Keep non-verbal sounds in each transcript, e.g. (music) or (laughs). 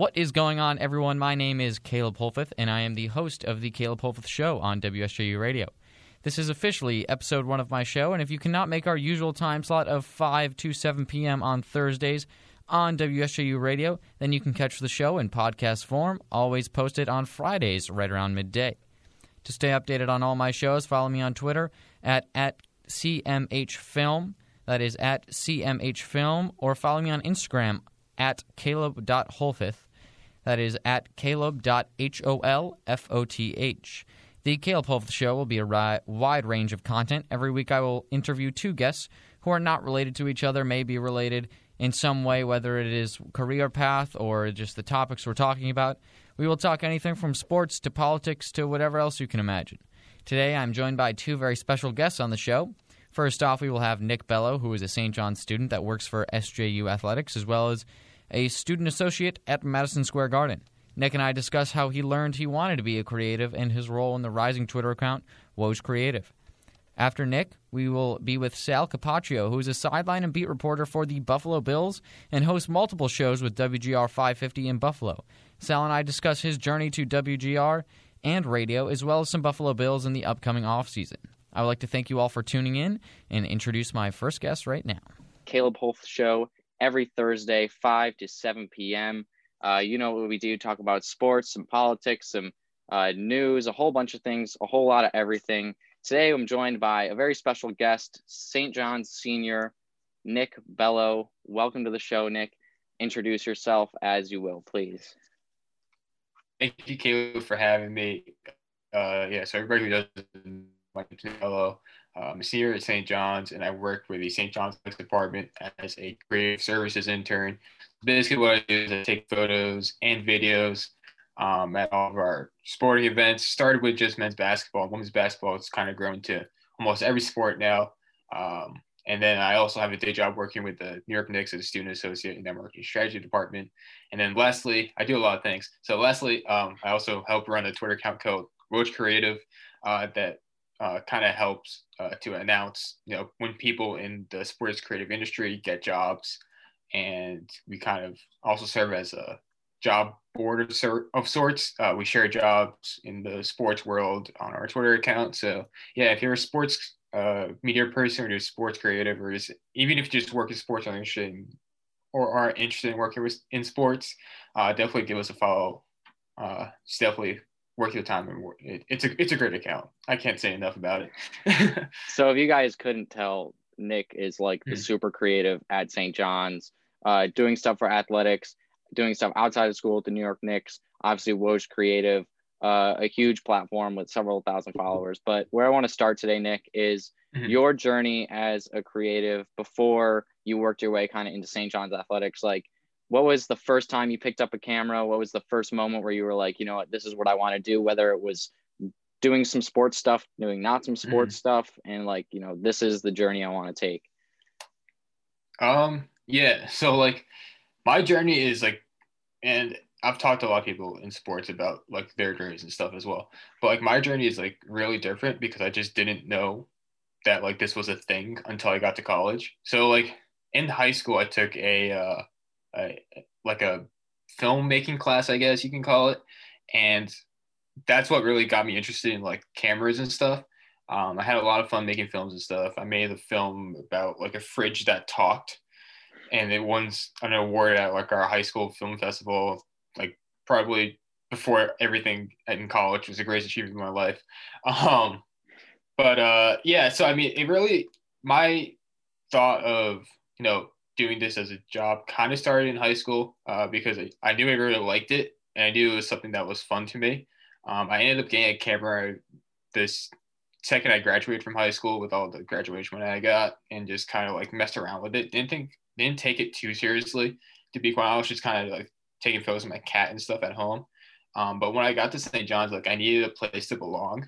What is going on, everyone? My name is Caleb Holfoth, and I am the host of the Caleb Holfoth Show on WSJU Radio. This is officially episode one of my show, and if you cannot make our usual time slot of 5 to 7 p.m. on Thursdays on WSJU Radio, then you can catch the show in podcast form, always posted on Fridays right around midday. To stay updated on all my shows, follow me on Twitter at, at CMHFilm. That is at CMHFilm, or follow me on Instagram at caleb.holfoth. That is at caleb.holfoth. The Caleb Holfoth Show will be a ri- wide range of content. Every week I will interview two guests who are not related to each other, may be related in some way, whether it is career path or just the topics we're talking about. We will talk anything from sports to politics to whatever else you can imagine. Today I'm joined by two very special guests on the show. First off, we will have Nick Bello, who is a St. John's student that works for SJU Athletics, as well as a student associate at Madison Square Garden. Nick and I discuss how he learned he wanted to be a creative and his role in the rising Twitter account, Woj Creative. After Nick, we will be with Sal Capaccio, who is a sideline and beat reporter for the Buffalo Bills and hosts multiple shows with WGR 550 in Buffalo. Sal and I discuss his journey to WGR and radio, as well as some Buffalo Bills in the upcoming offseason. I would like to thank you all for tuning in and introduce my first guest right now. Caleb Holfoth Show every Thursday, 5 to 7 p.m. Uh, you know what we do talk about sports, some politics, some uh, news, a whole bunch of things, a whole lot of everything. Today, I'm joined by a very special guest, St. John's senior Nick Bello. Welcome to the show, Nick. Introduce yourself as you will, please. Thank you, Caleb, for having me. Uh, yeah, so everybody who doesn't is Bello. I'm a senior at St. John's, and I work with the St. John's Department as a creative services intern basically what I do is I take photos and videos um, at all of our sporting events. Started with just men's basketball, women's basketball. It's kind of grown to almost every sport now. Um, and then I also have a day job working with the New York Knicks as a student associate in their marketing strategy department. And then lastly, I do a lot of things. So lastly, um, I also help run a Twitter account called Woj Creative uh, that uh, kind of helps uh, to announce, you know, when people in the sports creative industry get jobs and we kind of also serve as a job board of, sor- of sorts. Uh, we share jobs in the sports world on our Twitter account. So yeah, if you're a sports uh, media person or you're sports creative, or just, even if you just work in sports or interested in, or are interested in working with, in sports, uh, definitely give us a follow. Uh, it's definitely worth your time and it, it's a it's a great account. I can't say enough about it. (laughs) so if you guys couldn't tell, Nick is like the hmm. super creative at St. John's uh, doing stuff for athletics, doing stuff outside of school with the New York Knicks. Obviously, Woj Creative, uh, a huge platform with several thousand followers. But where I want to start today, Nick, is mm-hmm. your journey as a creative before you worked your way kind of into St. John's athletics. Like, what was the first time you picked up a camera? What was the first moment where you were like, you know what, this is what I want to do, whether it was doing some sports stuff, doing not some sports mm-hmm. stuff, and like, you know, this is the journey I want to take? Um, yeah. So like my journey is like, and I've talked to a lot of people in sports about like their journeys and stuff as well. But like my journey is like really different because I just didn't know that like this was a thing until I got to college. So like in high school, I took a, uh, a like a filmmaking class, I guess you can call it, and that's what really got me interested in like cameras and stuff. Um, I had a lot of fun making films and stuff. I made a film about like a fridge that talked and it won an award at like our high school film festival, like probably before everything in college was the greatest achievement of my life. (laughs) Um, but uh, yeah, so I mean, it really my thought of you know doing this as a job kind of started in high school uh, because I, I knew I really liked it and I knew it was something that was fun to me. Um, I ended up getting a camera this second I graduated from high school with all the graduation money I got and just kind of like messed around with it. Didn't think didn't take it too seriously. To be quite honest, just kind of like taking photos of my cat and stuff at home. Um, but when I got to St. John's, like I needed a place to belong,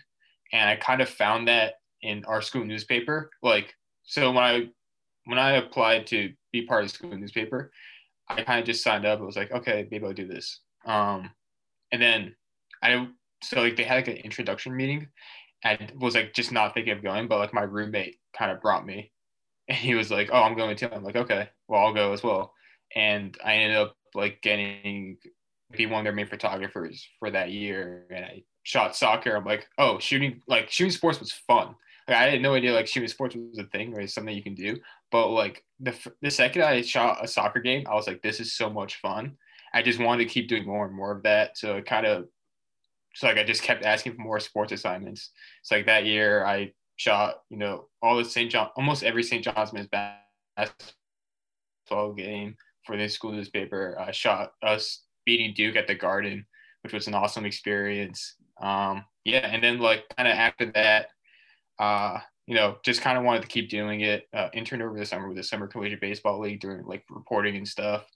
and I kind of found that in our school newspaper. Like, so when I when I applied to be part of the school newspaper, I kind of just signed up. I was like, okay, maybe I'll do this. Um, and then I so like they had like an introduction meeting, and was like just not thinking of going, but like my roommate kind of brought me, and he was like, oh, I'm going too. I'm like, okay well, I'll go as well. And I ended up like getting be one of their main photographers for that year. And I shot soccer. I'm like, oh, shooting like shooting sports was fun. I had no idea like shooting sports was a thing or something you can do. But like the the second I shot a soccer game, I was like, this is so much fun. I just wanted to keep doing more and more of that. So it kind of so like I just kept asking for more sports assignments. So like that year I shot, you know, all the St. John almost every St. John's men's basketball game for the school newspaper. I shot us beating Duke at the Garden, which was an awesome experience. Um, yeah, and then like kind of after that, uh, you know, just kind of wanted to keep doing it. Uh, interned over the summer with the Summer Collegiate Baseball League doing like reporting and stuff.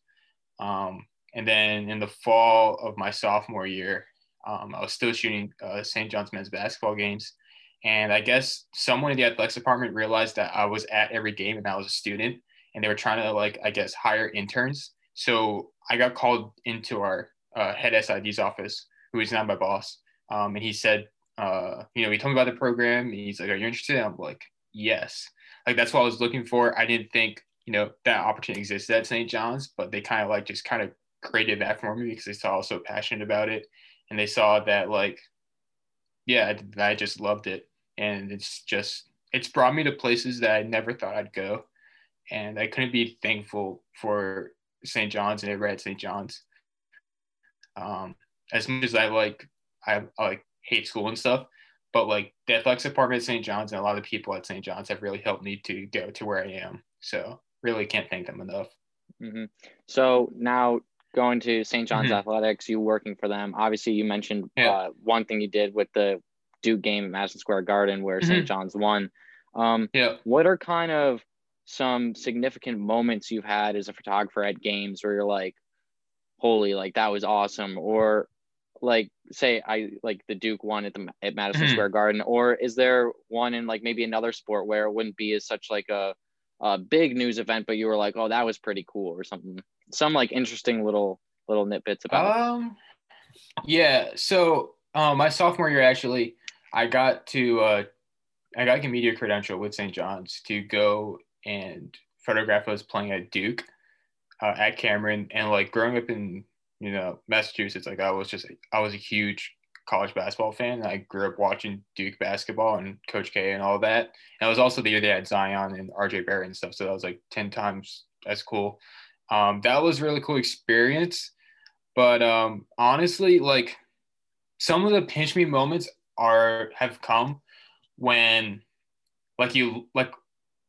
Um, and then in the fall of my sophomore year, um, I was still shooting uh, St. John's men's basketball games. And I guess someone in the athletics department realized that I was at every game and I was a student, and they were trying to like I guess hire interns. So I got called into our uh, head SID's office, who is now my boss, um, and he said, uh, you know, he told me about the program. He's like, "Are you interested?" I'm like, "Yes." Like that's what I was looking for. I didn't think you know that opportunity existed at St. John's, but they kind of like just kind of created that for me because they saw I was so passionate about it, and they saw that like, yeah, I just loved it, and it's just it's brought me to places that I never thought I'd go, and I couldn't be thankful for St. John's and ever at St. John's. Um, as much as I like, I, I like hate school and stuff, but like the athletics department at St. John's and a lot of people at St. John's have really helped me to go to where I am. So really can't thank them enough. Mm-hmm. So now going to St. John's mm-hmm. Athletics, you working for them. Obviously, you mentioned yeah. uh, one thing you did with the Duke game at Madison Square Garden where mm-hmm. St. John's won. Um, yeah. What are kind of some significant moments you've had as a photographer at games where you're like, holy, like that was awesome? Or like say I like the Duke one at the at Madison mm-hmm. Square Garden, or is there one in like maybe another sport where it wouldn't be as such like a a big news event, but you were like, oh, that was pretty cool or something? Some like interesting little little nitbits about. Um, yeah. So um, my sophomore year actually, I got to uh, I got a media credential with St. John's to go and photograph us playing at Duke uh, at Cameron, and like growing up in you know, Massachusetts, like I was just, I was a huge college basketball fan. I grew up watching Duke basketball and Coach K and all that. And it was also the year they had Zion and RJ Barrett and stuff. So that was like 10 times as cool. Um, that was really cool experience. But um, honestly, like some of the pinch me moments are have come when like you like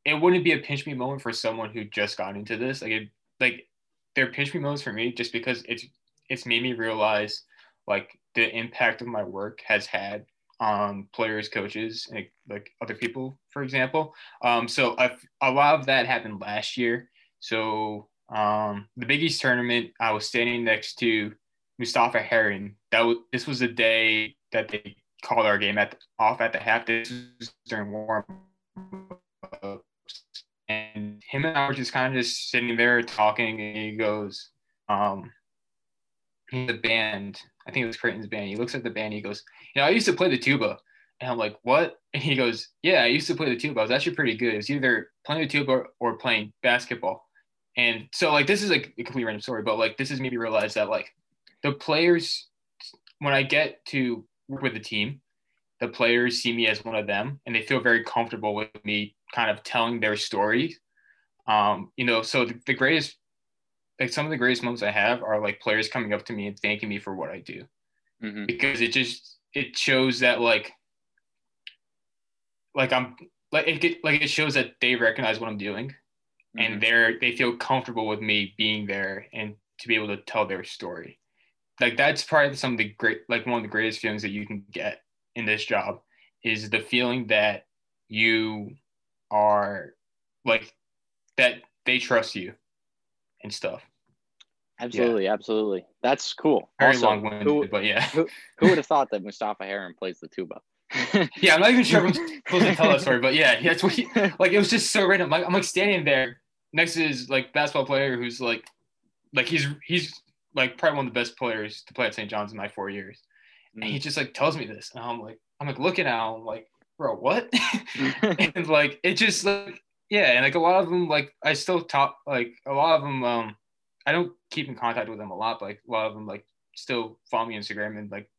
it wouldn't be a pinch me moment for someone who just got into this. Like it like they're pinch me moments for me just because it's it's made me realize like the impact of my work has had on players, coaches, and like other people, for example. Um, so I've, a lot of that happened last year. So um, the Big East tournament, I was standing next to Mustapha Heron. That was this was the day that they called our game at the, off at the half. This was during warm him and I were just kind of just sitting there talking, and he goes, um, a band. I think it was Creighton's band. He looks at the band. He goes, you know, I used to play the tuba. And I'm like, what? (laughs) And he goes, yeah, I used to play the tuba. I was actually pretty good. It was either playing the tuba or playing basketball. And so like, this is like a complete random story, but like, this is maybe realize that like the players, when I get to work with the team, the players see me as one of them and they feel very comfortable with me kind of telling their story. Um, you know, so the, the greatest, like some of the greatest moments I have are like players coming up to me and thanking me for what I do, mm-hmm. because it just it shows that like, like I'm like it like it shows that they recognize what I'm doing, mm-hmm. and they're they feel comfortable with me being there and to be able to tell their story. Like that's probably some of the great like one of the greatest feelings that you can get in this job is the feeling that you are like that they trust you and stuff. Absolutely, yeah. absolutely. That's cool. Very also, long-winded, but yeah. who, who would have thought that Mustapha Heron plays the tuba? (laughs) yeah, I'm not even sure if I'm (laughs) supposed to tell that story, but yeah, that's what he, like. It was just so random. Like I'm like standing there next to his like basketball player who's like, like he's he's like probably one of the best players to play at St. John's in my four years, and he mm. just like tells me this, and I'm like, I'm like looking at him like, bro, what? (laughs) and like it just like yeah, and like a lot of them like I still talk like a lot of them um I don't keep in contact with them a lot, but like a lot of them like still follow me on Instagram and like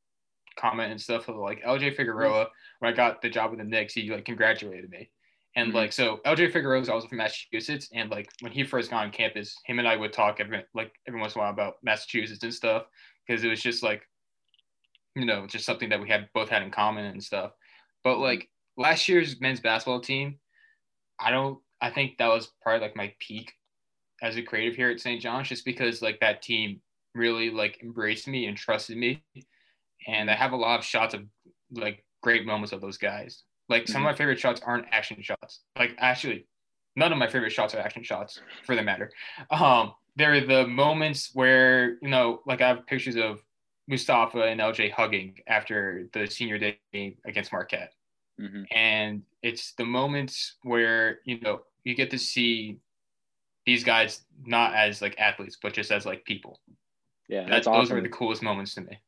comment and stuff. Like LJ Figueroa, when I got the job with the Knicks, he like congratulated me. And mm-hmm. like so, LJ Figueroa is also from Massachusetts, and like when he first got on campus, him and I would talk every like every once in a while about Massachusetts and stuff because it was just like, you know, just something that we had both had in common and stuff. But mm-hmm. like last year's men's basketball team, I don't. I think that was probably like my peak as a creative here at St. John's, just because like that team really like embraced me and trusted me, and I have a lot of shots of like great moments of those guys. Like some mm-hmm. of my favorite shots aren't action shots. Like actually, none of my favorite shots are action shots for the matter. Um, they're the moments where you know, like I have pictures of Mustapha and LJ hugging after the senior day game against Marquette. Mm-hmm. And it's the moments where, you know, you get to see these guys not as like athletes, but just as like people. Yeah, that's, that's awesome. those are the coolest moments to me.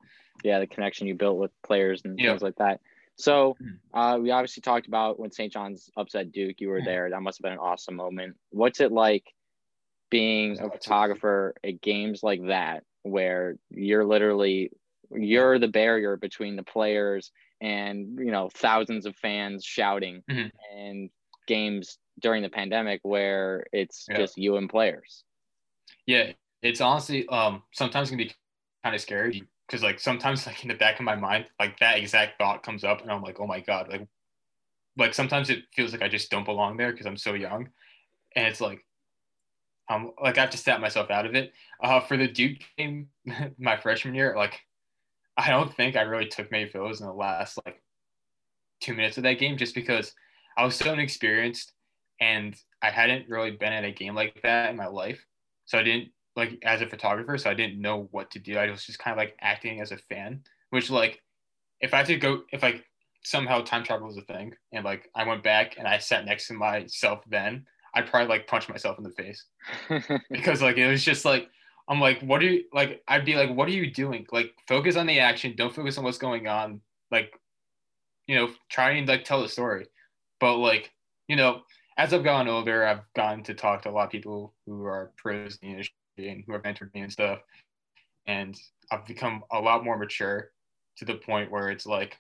Yeah, the connection you built with players and things like that. So mm-hmm. uh, we obviously talked about when St. John's upset Duke. You were there. That must have been an awesome moment. What's it like being a photographer at games like that, where you're literally you're the barrier between the players and you know thousands of fans shouting mm-hmm. and games during the pandemic where it's yeah. just you and players. Yeah, it's honestly um sometimes can be kind of scary because like sometimes (laughs) like in the back of my mind like that exact thought comes up and i'm like oh my god like like sometimes it feels like i just don't belong there because i'm so young and it's like um like i have to step myself out of it uh for the duke game (laughs) my freshman year like i don't think i really took many photos in the last like two minutes of that game just because i was so inexperienced and i hadn't really been at a game like that in my life so i didn't like as a photographer, so I didn't know what to do. I was just kind of like acting as a fan, which like if I had to go, if like somehow time travel was a thing, and like I went back and I sat next to myself then, I'd probably like punch myself in the face (laughs) because like it was just like I'm like, what are you like? I'd be like, what are you doing? Like, focus on the action. Don't focus on what's going on. Like, you know, try and like tell the story. But like, you know, as I've gotten older, I've gotten to talk to a lot of people who are pros in the industry and who have mentored me and stuff. And I've become a lot more mature to the point where it's like,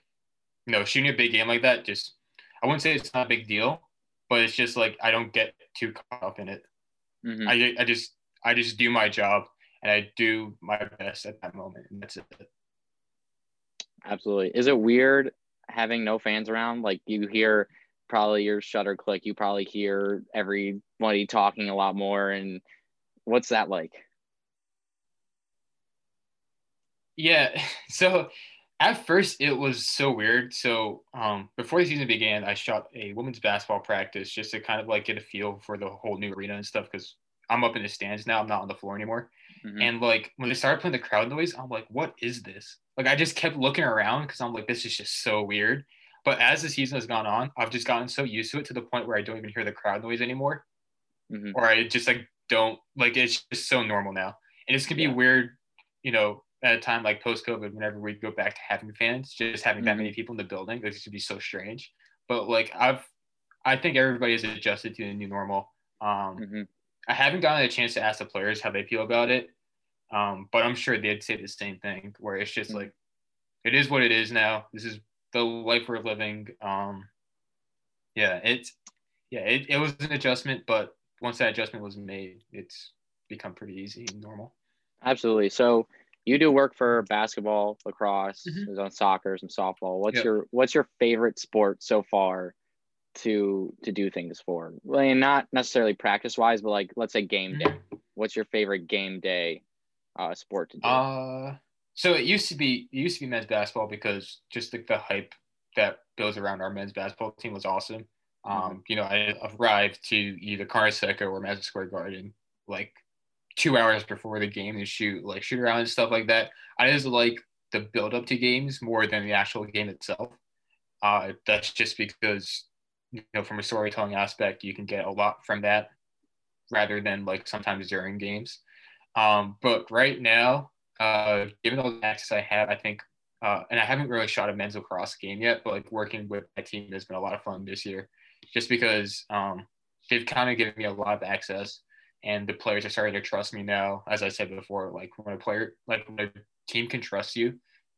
you know, shooting a big game like that, just I wouldn't say it's not a big deal, but it's just like I don't get too caught up in it. Mm-hmm. I, I just I just do my job and I do my best at that moment, and that's it. Absolutely. Is it weird having no fans around? Like you hear probably your shutter click, you probably hear everybody talking a lot more and what's that like? Yeah. (laughs) So at first it was so weird. So um, before the season began, I shot a women's basketball practice just to kind of like get a feel for the whole new arena and stuff because I'm up in the stands now. I'm not on the floor anymore. Mm-hmm. And like when they started playing the crowd noise, I'm like, what is this? Like I just kept looking around because I'm like, this is just so weird. But as the season has gone on, I've just gotten so used to it to the point where I don't even hear the crowd noise anymore. Mm-hmm. Or I just like don't like it's just so normal now. And it's gonna yeah. be weird, you know, at a time like post COVID, whenever we go back to having fans, just having mm-hmm. that many people in the building, it's gonna be so strange. But like I've I think everybody has adjusted to the new normal. Um mm-hmm. I haven't gotten a chance to ask the players how they feel about it. Um, but I'm sure they'd say the same thing where it's just mm-hmm. like it is what it is now. This is the life we're living. Um yeah, it's yeah, it, it was an adjustment, but once that adjustment was made, it's become pretty easy and normal. Absolutely. So you do work for basketball, lacrosse, mm-hmm. on soccer, some softball. What's yep. your what's your favorite sport so far to to do things for? Well, and not necessarily practice wise, but like let's say game day. Mm-hmm. What's your favorite game day uh, sport to do? Uh so it used to be it used to be men's basketball because just like the hype that builds around our men's basketball team was awesome. Mm-hmm. Um, you know, I arrived to either Carnesecca or Madison Square Garden like two hours before the game to shoot, like shoot around and stuff like that. I just like the build up to games more than the actual game itself. Uh, that's just because, you know, from a storytelling aspect, you can get a lot from that rather than like sometimes during games. Um, but right now, uh, given all the access I have, I think, uh, and I haven't really shot a men's lacrosse game yet, but like working with my team has been a lot of fun this year just because um, they've kind of given me a lot of access and the players are starting to trust me now. As I said before, like when a player, like when a team can trust you,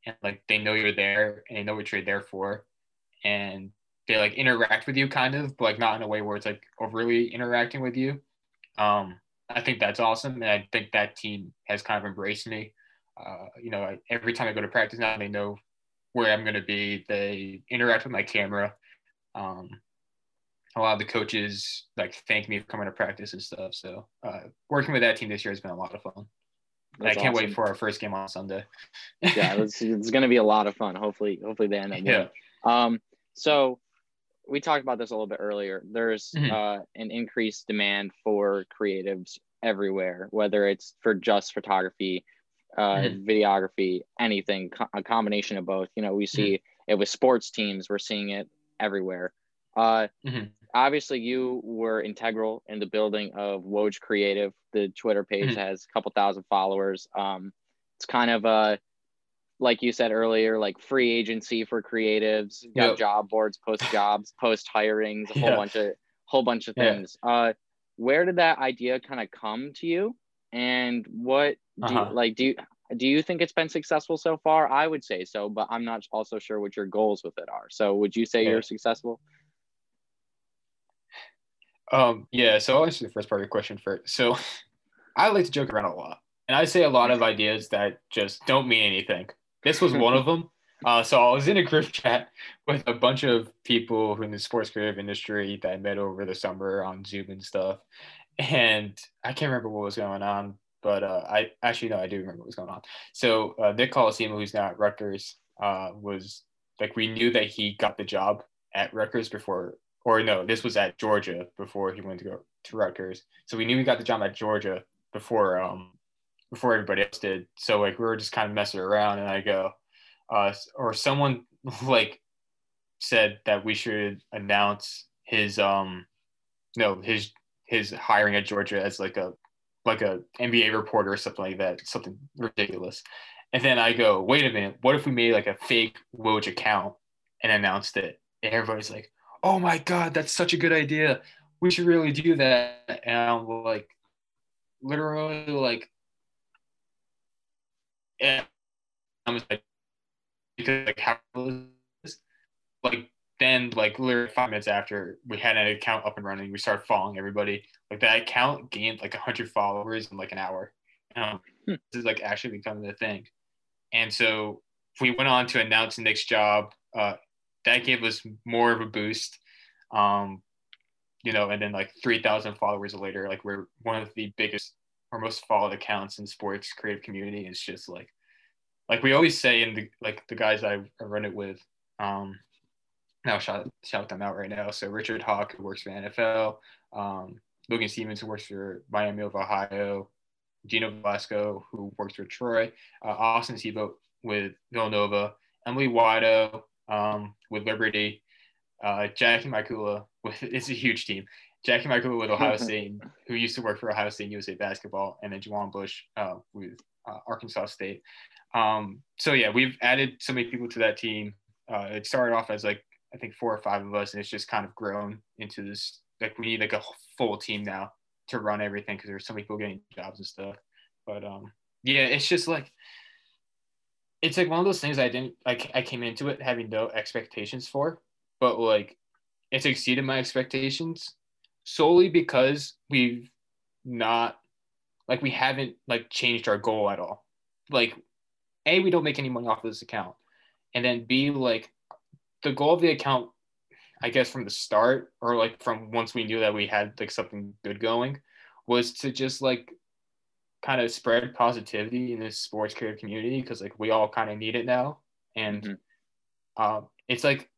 and like they know you're there and they know what you're there for, and they like interact with you kind of, but like not in a way where it's like overly interacting with you. Um, I think that's awesome, and I think that team has kind of embraced me. Uh, you know, I, every time I go to practice now, they know where I'm going to be. They interact with my camera. Um, a lot of the coaches like thank me for coming to practice and stuff. So uh, working with that team this year has been a lot of fun. I can't awesome. wait for our first game on Sunday. yeah, it's, it's going to be a lot of fun. Hopefully, hopefully they end up. (laughs) Yeah. Um, so we talked about this a little bit earlier. There's mm-hmm. uh, an increased demand for creatives everywhere, whether it's for just photography, uh, mm-hmm. videography, anything, co- a combination of both. You know, we see mm-hmm. it with sports teams. We're seeing it everywhere. Uh, mm-hmm. Obviously, you were integral in the building of Woj Creative. The Twitter page mm-hmm. has a couple thousand followers. Um, it's kind of a, like you said earlier, like free agency for creatives. Got yep. job boards, post jobs, (laughs) post hirings, a whole yeah. bunch of whole bunch of things. Yeah. Uh, where did that idea kind of come to you? And what do uh-huh. you, like do you do you think it's been successful so far? I would say so, but I'm not also sure what your goals with it are. So would you say yeah. you're successful? Um, yeah, so I'll answer the first part of your question first. So (laughs) I like to joke around a lot. And I say a lot of ideas that just don't mean anything. This was one of (laughs) them. Uh, so I was in a group (laughs) chat with a bunch of people in the sports creative industry that I met over the summer on Zoom and stuff. And I can't remember what was going on, but uh, I actually no, I do remember what was going on. So uh, Nick Colosimo, who's now at Rutgers, uh, was like we knew that he got the job at Rutgers before or no, this was at Georgia before he went to go to Rutgers. So we knew he got the job at Georgia before um before everybody else did. So like we were just kind of messing around, and I go, uh, or someone (laughs) like said that we should announce his um no his his hiring at Georgia as like a like a NBA reporter or something like that, something ridiculous. And then I go, wait a minute, what if we made like a fake Woj account and announced it? And everybody's like, oh my god, that's such a good idea. We should really do that. And I'm like, literally like, and I'm like, because like how like then like literally five minutes after we had an account up and running, we started following everybody. Like that account gained like hundred followers in like an hour. Um, hmm. This is like actually becoming a thing. And so we went on to announce Nick's job uh, that gave us more of a boost. Um, you know, and then like 3,000 followers later, like we're one of the biggest or most followed accounts in sports creative community. It's just like, like we always say, in the like the guys I, run it with, um, now shout shout them out right now. So Richard Hawk, who works for NFL, um, Logan Stevens, who works for Miami of Ohio, Gino Velasco, who works for Troy, uh, Austin Sebo with Villanova, Emily Wido um, with Liberty, uh, Jackie Mikula (laughs) with it's a huge team. Jackie Michael with Ohio State, who used to work for Ohio State USA basketball, and then Juwan Bush uh, with uh, Arkansas State. Um, so yeah, we've added so many people to that team. Uh, it started off as like I think four or five of us, and it's just kind of grown into this. Like we need like a full team now to run everything because there's so many people getting jobs and stuff. But um, yeah, it's just like it's like one of those things I didn't like. I came into it having no expectations for, but like it's exceeded my expectations solely because we've not like we haven't like changed our goal at all. Like, a we don't make any money off of this account, and then b like the goal of the account, I guess from the start or like from once we knew that we had like something good going, was to just like kind of spread positivity in this sports creative community because like we all kind of need it now, and mm-hmm. um, it's like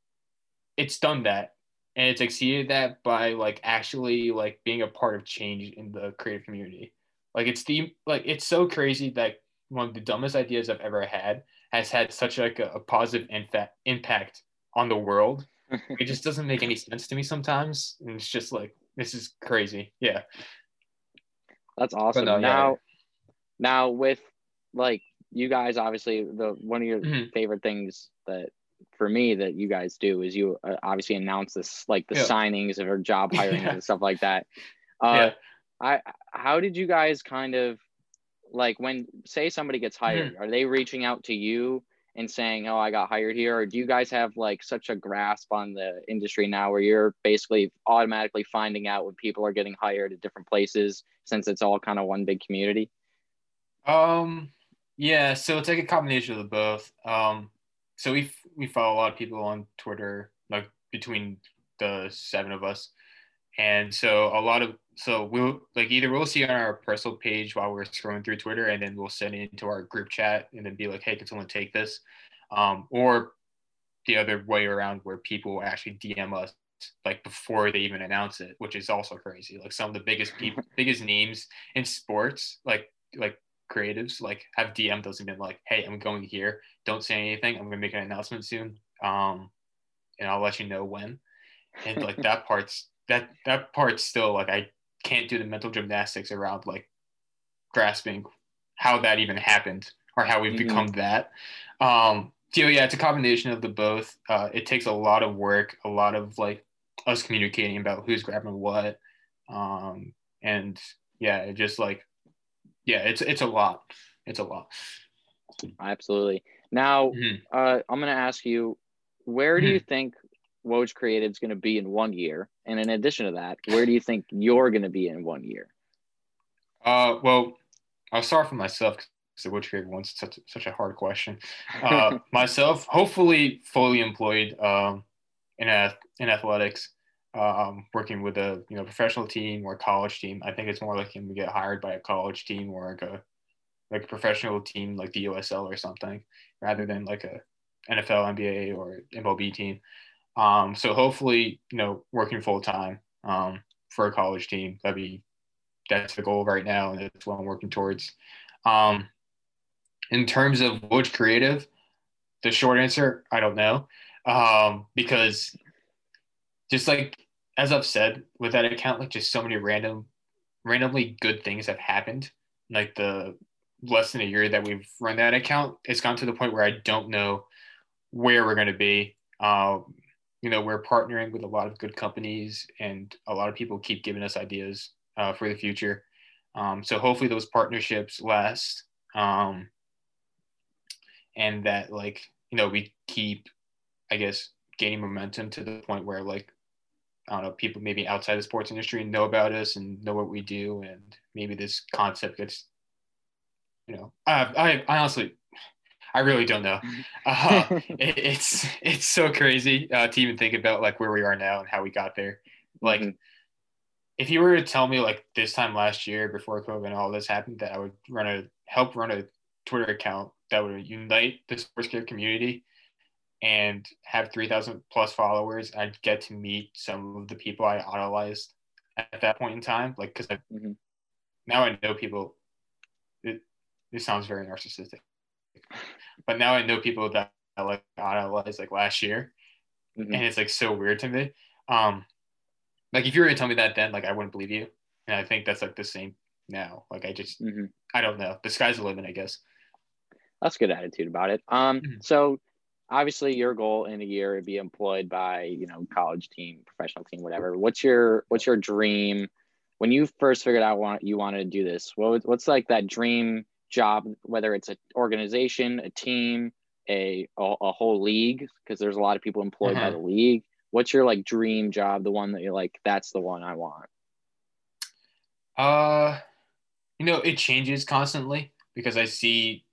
it's done that and it's exceeded that by like actually like being a part of change in the creative community like it's the like it's so crazy that one of the dumbest ideas i've ever had has had such like a, a positive infa- impact on the world. (laughs) it just doesn't make any sense to me sometimes. And it's just like this is crazy. Yeah. That's awesome. No, now yeah. now with like you guys obviously the one of your mm-hmm. favorite things that for me that you guys do is you uh, obviously announce this like the yeah. signings or job (laughs) hiring yeah. and stuff like that. Uh, yeah. I how did you guys kind of like when say somebody gets hired, mm-hmm. are they reaching out to you and saying, "Oh, I got hired here," or do you guys have like such a grasp on the industry now where you're basically automatically finding out when people are getting hired at different places since it's all kind of one big community? Um, yeah, so it's like a combination of the both. Um, so we we follow a lot of people on Twitter, like between the seven of us, and so a lot of so we'll like either we'll see on our personal page while we're scrolling through Twitter, and then we'll send it into our group chat, and then be like, "Hey, can someone take this?" Um, or the other way around, where people actually DM us like before they even announce it, which is also crazy. Like some of the biggest people, biggest names in sports, like like creatives, like have DM'd us and been like, "Hey, I'm going here. Don't say anything. I'm gonna make an announcement soon, um, and I'll let you know when." And like that (laughs) part's that that part's still like I can't do the mental gymnastics around like grasping how that even happened or how we've mm-hmm. become that. Um, so yeah, it's a combination of the both. Uh, it takes a lot of work, a lot of like us communicating about who's grabbing what, um, and yeah, it just like yeah, it's it's a lot. It's a lot. Absolutely. Now, mm-hmm. uh, I'm going to ask you, where do mm-hmm. you think Woj Creative is going to be in one year? And in addition to that, where do you think you're going to be in one year? Uh, well, I'll start for myself because Woj Creative one's such such a hard question. Uh, (laughs) myself, hopefully, fully employed um, in a, in athletics, um, working with a you know professional team or college team. I think it's more like likely to get hired by a college team or like a like a professional team like the USL or something, rather than like a NFL, NBA, or MLB team. Um, so hopefully, you know, working full time um, for a college team. That'd be that's the goal right now, and that's what I'm working towards. Um, in terms of Woj Creative, the short answer, I don't know, um, because just like as I've said with that account, like just so many random, randomly good things have happened. Like the less than a year that we've run that account, it's gone to the point where I don't know where we're going to be. Um, you know, we're partnering with a lot of good companies, and a lot of people keep giving us ideas uh, for the future. Um, so hopefully those partnerships last, um, and that like you know we keep, I guess, gaining momentum to the point where like I don't know, people maybe outside the sports industry know about us and know what we do, and maybe this concept gets, you know, I, I, I honestly, I really don't know. Mm-hmm. (laughs) Uh, it, it's it's so crazy uh, to even think about like where we are now and how we got there. Like, mm-hmm. if you were to tell me like this time last year before COVID and all this happened that I would run a help run a Twitter account that would unite the sports care community and have 3,000 plus followers, I'd get to meet some of the people I idolized at that point in time. Like, because mm-hmm. now I know people, it, it sounds very narcissistic, but now I know people that I like idolized like last year. Mm-hmm. And it's like so weird to me. Um, like if you were to tell me that then, like I wouldn't believe you. And I think that's like the same now. Like I just, mm-hmm. I don't know. The sky's the limit, I guess. That's good attitude about it. Um, mm-hmm. so obviously your goal in a year would be employed by you know college team professional team whatever. What's your what's your dream? When you first figured out want, you wanted to do this what, what's like that dream job whether it's an organization a team a a, a whole league? Because there's a lot of people employed uh-huh. by the league. What's your like dream job the one that you're like that's the one i want uh you know it changes constantly because i see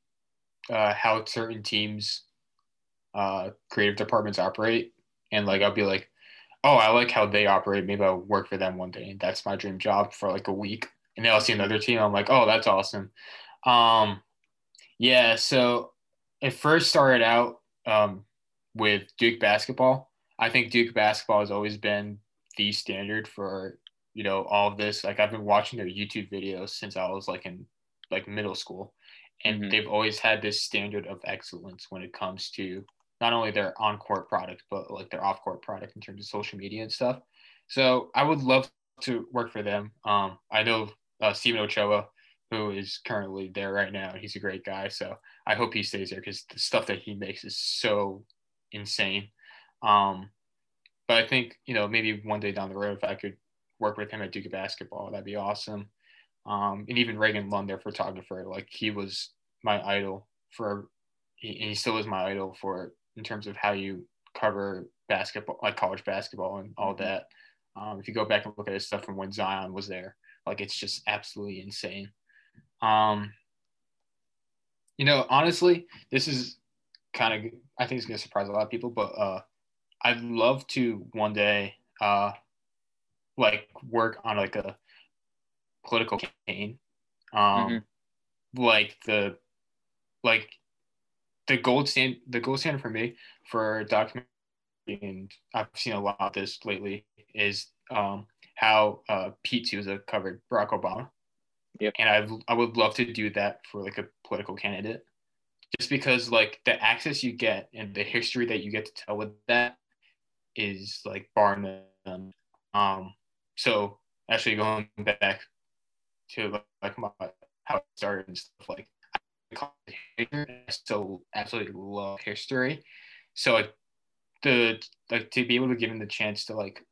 uh, how certain teams uh, creative departments operate, and like I'll be like, oh, I like how they operate. Maybe I'll work for them one day, and that's my dream job for like a week. And then I'll see another team. I'm like, oh, that's awesome. Um, yeah. So it first started out um, with Duke basketball. I think Duke basketball has always been the standard for you know all of this. Like I've been watching their YouTube videos since I was like in like middle school, and mm-hmm. they've always had this standard of excellence when it comes to not only their on court product, but like their off court product in terms of social media and stuff. So I would love to work for them. Um, I know uh, Steven Ochoa, who is currently there right now. He's a great guy. So I hope he stays there because the stuff that he makes is so insane. Um, but I think, you know, maybe one day down the road, if I could work with him at Duke basketball, that'd be awesome. Um, and even Reagan Lunn, their photographer, like he was my idol for, he, he still is my idol for in terms of how you cover basketball, like college basketball and all Mm-hmm. that. Um, if you go back and look at his stuff from when Zion was there, like it's just absolutely insane. Um, you know, honestly, this is kind of I think it's gonna surprise a lot of people, but uh, I'd love to one day uh, like work on like a political campaign, um, like the like the gold stand the gold standard for me for documentary and I've seen a lot of this lately is um, how uh, Pete Souza covered Barack Obama. Yep. And I've, I would love to do that for like a political candidate, just because like the access you get and the history that you get to tell with that is like bar none. Um, so actually going back to like my how it started and stuff like I still absolutely love history. So the like to be able to give him the chance to like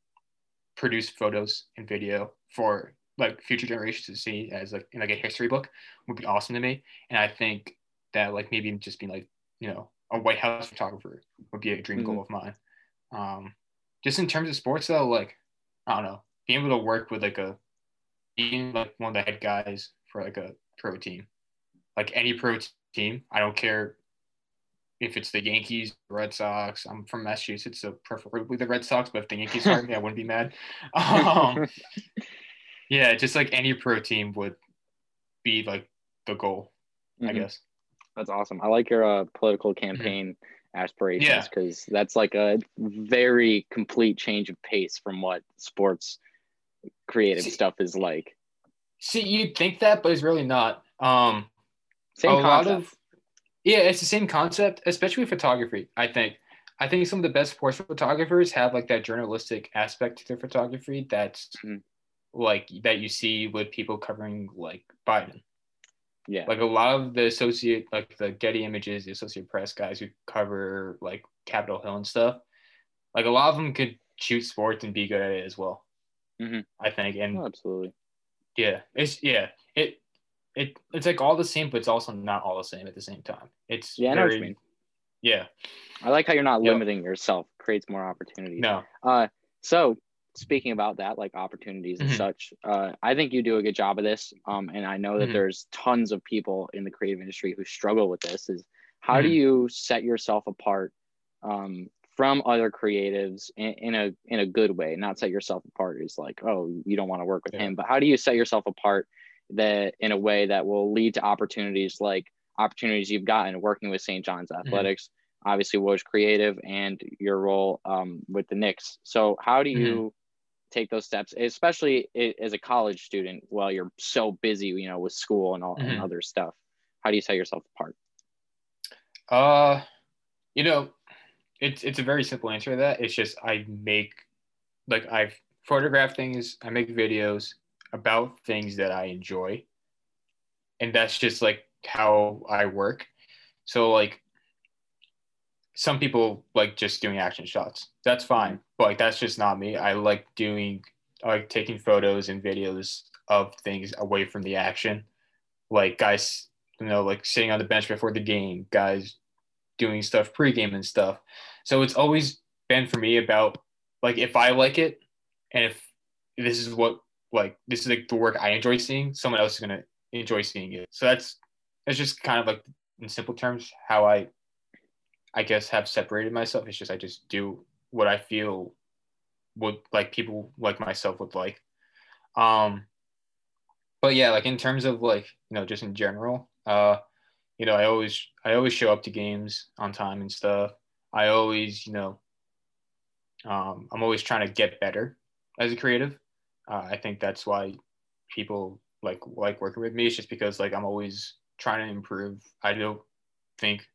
produce photos and video for like future generations to see as like in like a history book would be awesome to me. And I think that like maybe just being like you know a White House photographer would be a dream goal of mine. Um, just in terms of sports though, like I don't know, being able to work with like a being like one of the head guys for like a pro team, like any pro team. I don't care if it's the Yankees, Red Sox. I'm from Massachusetts, so preferably the Red Sox. But if the Yankees hired me, I wouldn't be mad. (laughs) Um, yeah, just like any pro team would be like the goal, I Mhm. guess. That's awesome. I like your uh, political campaign aspirations Mm-hmm. Yeah. because that's like a very complete change of pace from what sports creative See- stuff is like. See, you'd think that, but it's really not. Um, Same a lot of yeah it's the same concept especially with photography i think i think some of the best sports photographers have like that journalistic aspect to their photography that's Mhm. like that you see with people covering like biden yeah. like a lot of the associate like the getty images the associate press guys who cover like capitol hill and stuff like a lot of them could shoot sports and be good at it as well Mhm. i think and Oh, absolutely. yeah, it's yeah, it it it's like all the same, but it's also not all the same at the same time. It's Yeah, I know what you mean. Yeah, I like how you're not Yep. limiting yourself. Creates more opportunities. no, Uh, so speaking about that, like opportunities and Mhm. such, uh, I think you do a good job of this. Um, and I know that Mhm. there's tons of people in the creative industry who struggle with this. Is how do Mhm. you set yourself apart um, from other creatives in, in a in a good way? Not set yourself apart is like, oh, you don't want to work with Yeah. him, but how do you set yourself apart that in a way that will lead to opportunities like opportunities you've gotten working with St. John's Athletics? Obviously, Woj Creative and your role um, with the Knicks. So, how do you take those steps, especially as a college student, while you're so busy, you know, with school and all and Mhm. other stuff? How do you set yourself apart? uh, you know, it's it's a very simple answer to that. It's just I make like I've photographed things, I make videos about things that I enjoy, and that's just like how I work. So like some people like just doing action shots. That's fine. But like that's just not me. I like doing I like taking photos and videos of things away from the action. Like guys, you know, like sitting on the bench before the game, guys doing stuff pregame and stuff. So it's always been for me about like if I like it and if this is what like this is like the work I enjoy seeing, someone else is gonna enjoy seeing it. So that's that's just kind of like in simple terms how I I guess have separated myself. It's just I just do what I feel would like people like myself would like. Um but yeah, like in terms of like, you know, just in general, uh, you know, I always I always show up to games on time and stuff. I always, you know, um, I'm always trying to get better as a creative. Uh, I think that's why people like like working with me. It's just because like I'm always trying to improve. I don't think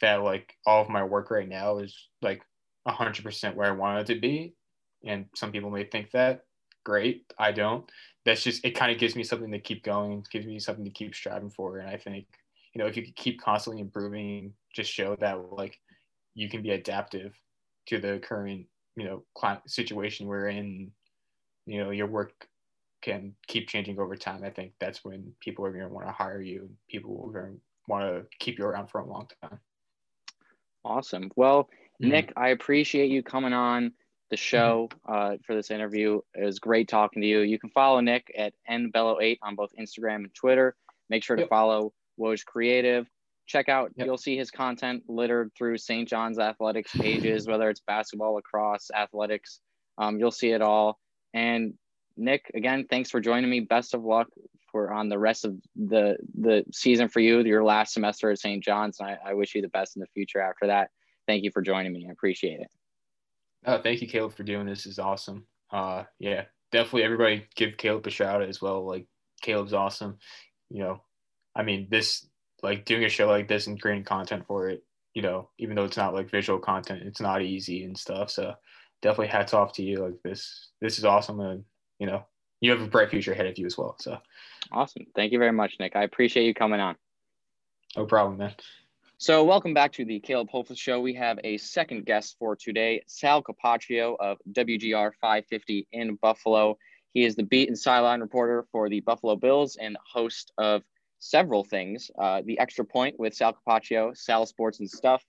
that like all of my work right now is like 100% where I want it to be. And some people may think that great. I don't. That's just it kind of gives me something to keep going, gives me something to keep striving for. And I think, you know, if you keep constantly improving, just show that like you can be adaptive to the current, you know, situation we're in, you know, your work can keep changing over time, I think that's when people are going to want to hire you. People will want to keep you around for a long time. Awesome. Well, mm-hmm. Nick, I appreciate you coming on the mm-hmm. show uh, for this interview. It was great talking to you. You can follow Nick at nbello8 on both Instagram and Twitter. Make sure to yep. follow Woj Creative. Check out, yep. you'll see his content littered through St. John's athletics pages, whether it's basketball, lacrosse, athletics. Um, you'll see it all. And Nick, again, thanks for joining me. Best of luck for on the rest of the the season for you, your last semester at St. John's. I, I wish you the best in the future after that. Thank you for joining me. I appreciate it. Oh, thank you, Caleb, for doing this. this is awesome. Uh, yeah, definitely everybody give Caleb a shout out as well. Like Caleb's awesome. You know, I mean, this like doing a show like this and creating content for it. You know, even though it's not like visual content, it's not easy and stuff. So definitely hats off to you. Like this, this is awesome, and you know, you have a bright future ahead of you as well. So awesome. Thank you very much, Nick. I appreciate you coming on. No problem, man. So, welcome back to the Caleb Holfoth Show. We have a second guest for today, Sal Capaccio of WGR 550 in Buffalo. He is the beat and sideline reporter for the Buffalo Bills and host of several things. Uh, the Extra Point with Sal Capaccio, Sal Sports and Stuff,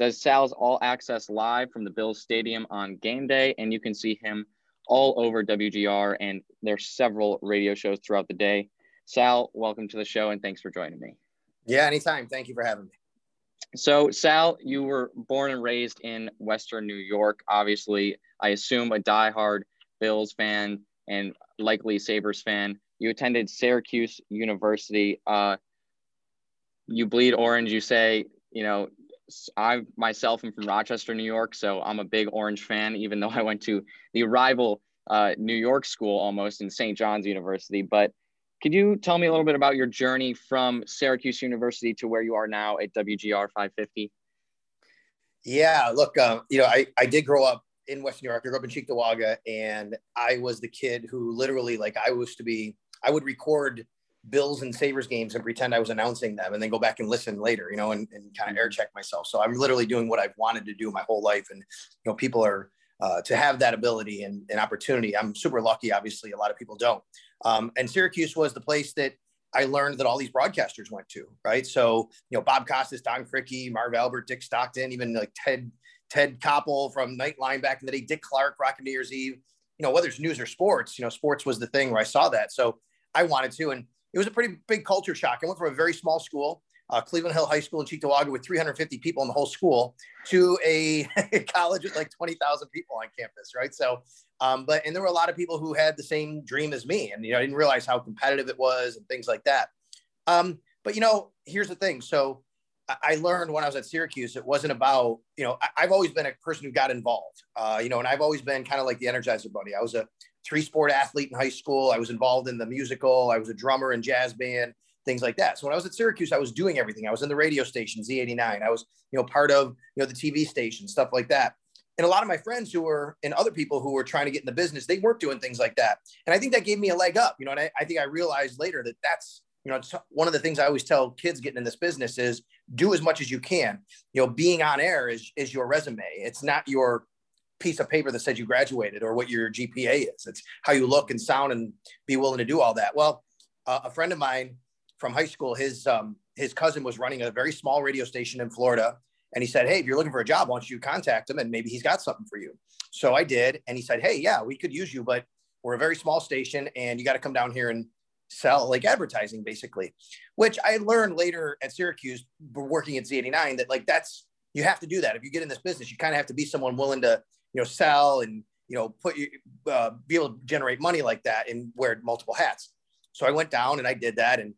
does Sal's All Access live from the Bills Stadium on game day, and you can see him all over WGR, and there's several radio shows throughout the day. Sal, welcome to the show, and thanks for joining me. Yeah, anytime. Thank you for having me. So, Sal, you were born and raised in Western New York. Obviously, I assume a diehard Bills fan and likely Sabres fan. You attended Syracuse University. Uh, you bleed orange. You say, you know, I myself am from Rochester, New York, so I'm a big Orange fan, even though I went to the rival uh, New York school almost in St. John's University. But could you tell me a little bit about your journey from Syracuse University to where you are now at WGR 550? Yeah, look, uh, you know, I, I did grow up in West New York. I grew up in Cheektowaga, and I was the kid who literally, like, I was to be, I would record Bills and Sabres games and pretend I was announcing them and then go back and listen later, you know, and, and kind of air check myself. So I'm literally doing what I've wanted to do my whole life. And, you know, people are, uh, to have that ability and, and, opportunity. I'm super lucky. Obviously, a lot of people don't. Um, and Syracuse was the place that I learned that all these broadcasters went to, right? So, you know, Bob Costas, Don Criqui, Marv Albert, Dick Stockton, even like Ted Ted Koppel from Nightline back in the day, Dick Clark, Rockin' New Year's Eve. You know, whether it's news or sports, you know, sports was the thing where I saw that. So I wanted to. And it was a pretty big culture shock. I went from a very small school, uh, Cleveland Hill High School in Cheektowaga with 350 people in the whole school to a (laughs) college with like 20,000 people on campus, right? So, um, but, and there were a lot of people who had the same dream as me. And, you know, I didn't realize how competitive it was and things like that. Um, but, you know, here's the thing. So I learned when I was at Syracuse, it wasn't about, you know, I, have always been a person who got involved, uh, you know, and I've always been kind of like the Energizer Bunny. I was a three sport athlete in high school. I was involved in the musical. I was a drummer in jazz band, things like that. So when I was at Syracuse, I was doing everything. I was in the radio station Z89. I was, you know, part of, you know, the TV station, stuff like that. And a lot of my friends who were and other people who were trying to get in the business, they weren't doing things like that. And I think that gave me a leg up, you know, and I, I think I realized later that that's, you know, one of the things I always tell kids getting in this business is do as much as you can. You know, being on air is is your resume. It's not your piece of paper that says you graduated or what your GPA is. It's how you look and sound and be willing to do all that. Well, uh, a friend of mine from high school, his um, his cousin was running a very small radio station in Florida, and he said, "Hey, if you're looking for a job, why don't you contact him and maybe he's got something for you." So I did, and he said, "Hey, yeah, we could use you, but we're a very small station, and you got to come down here and." sell like advertising basically which i learned later at syracuse working at z89 that like that's you have to do that if you get in this business you kind of have to be someone willing to you know, sell and, you know, put you, uh, be able to generate money like that and wear multiple hats. So I went down and I did that. And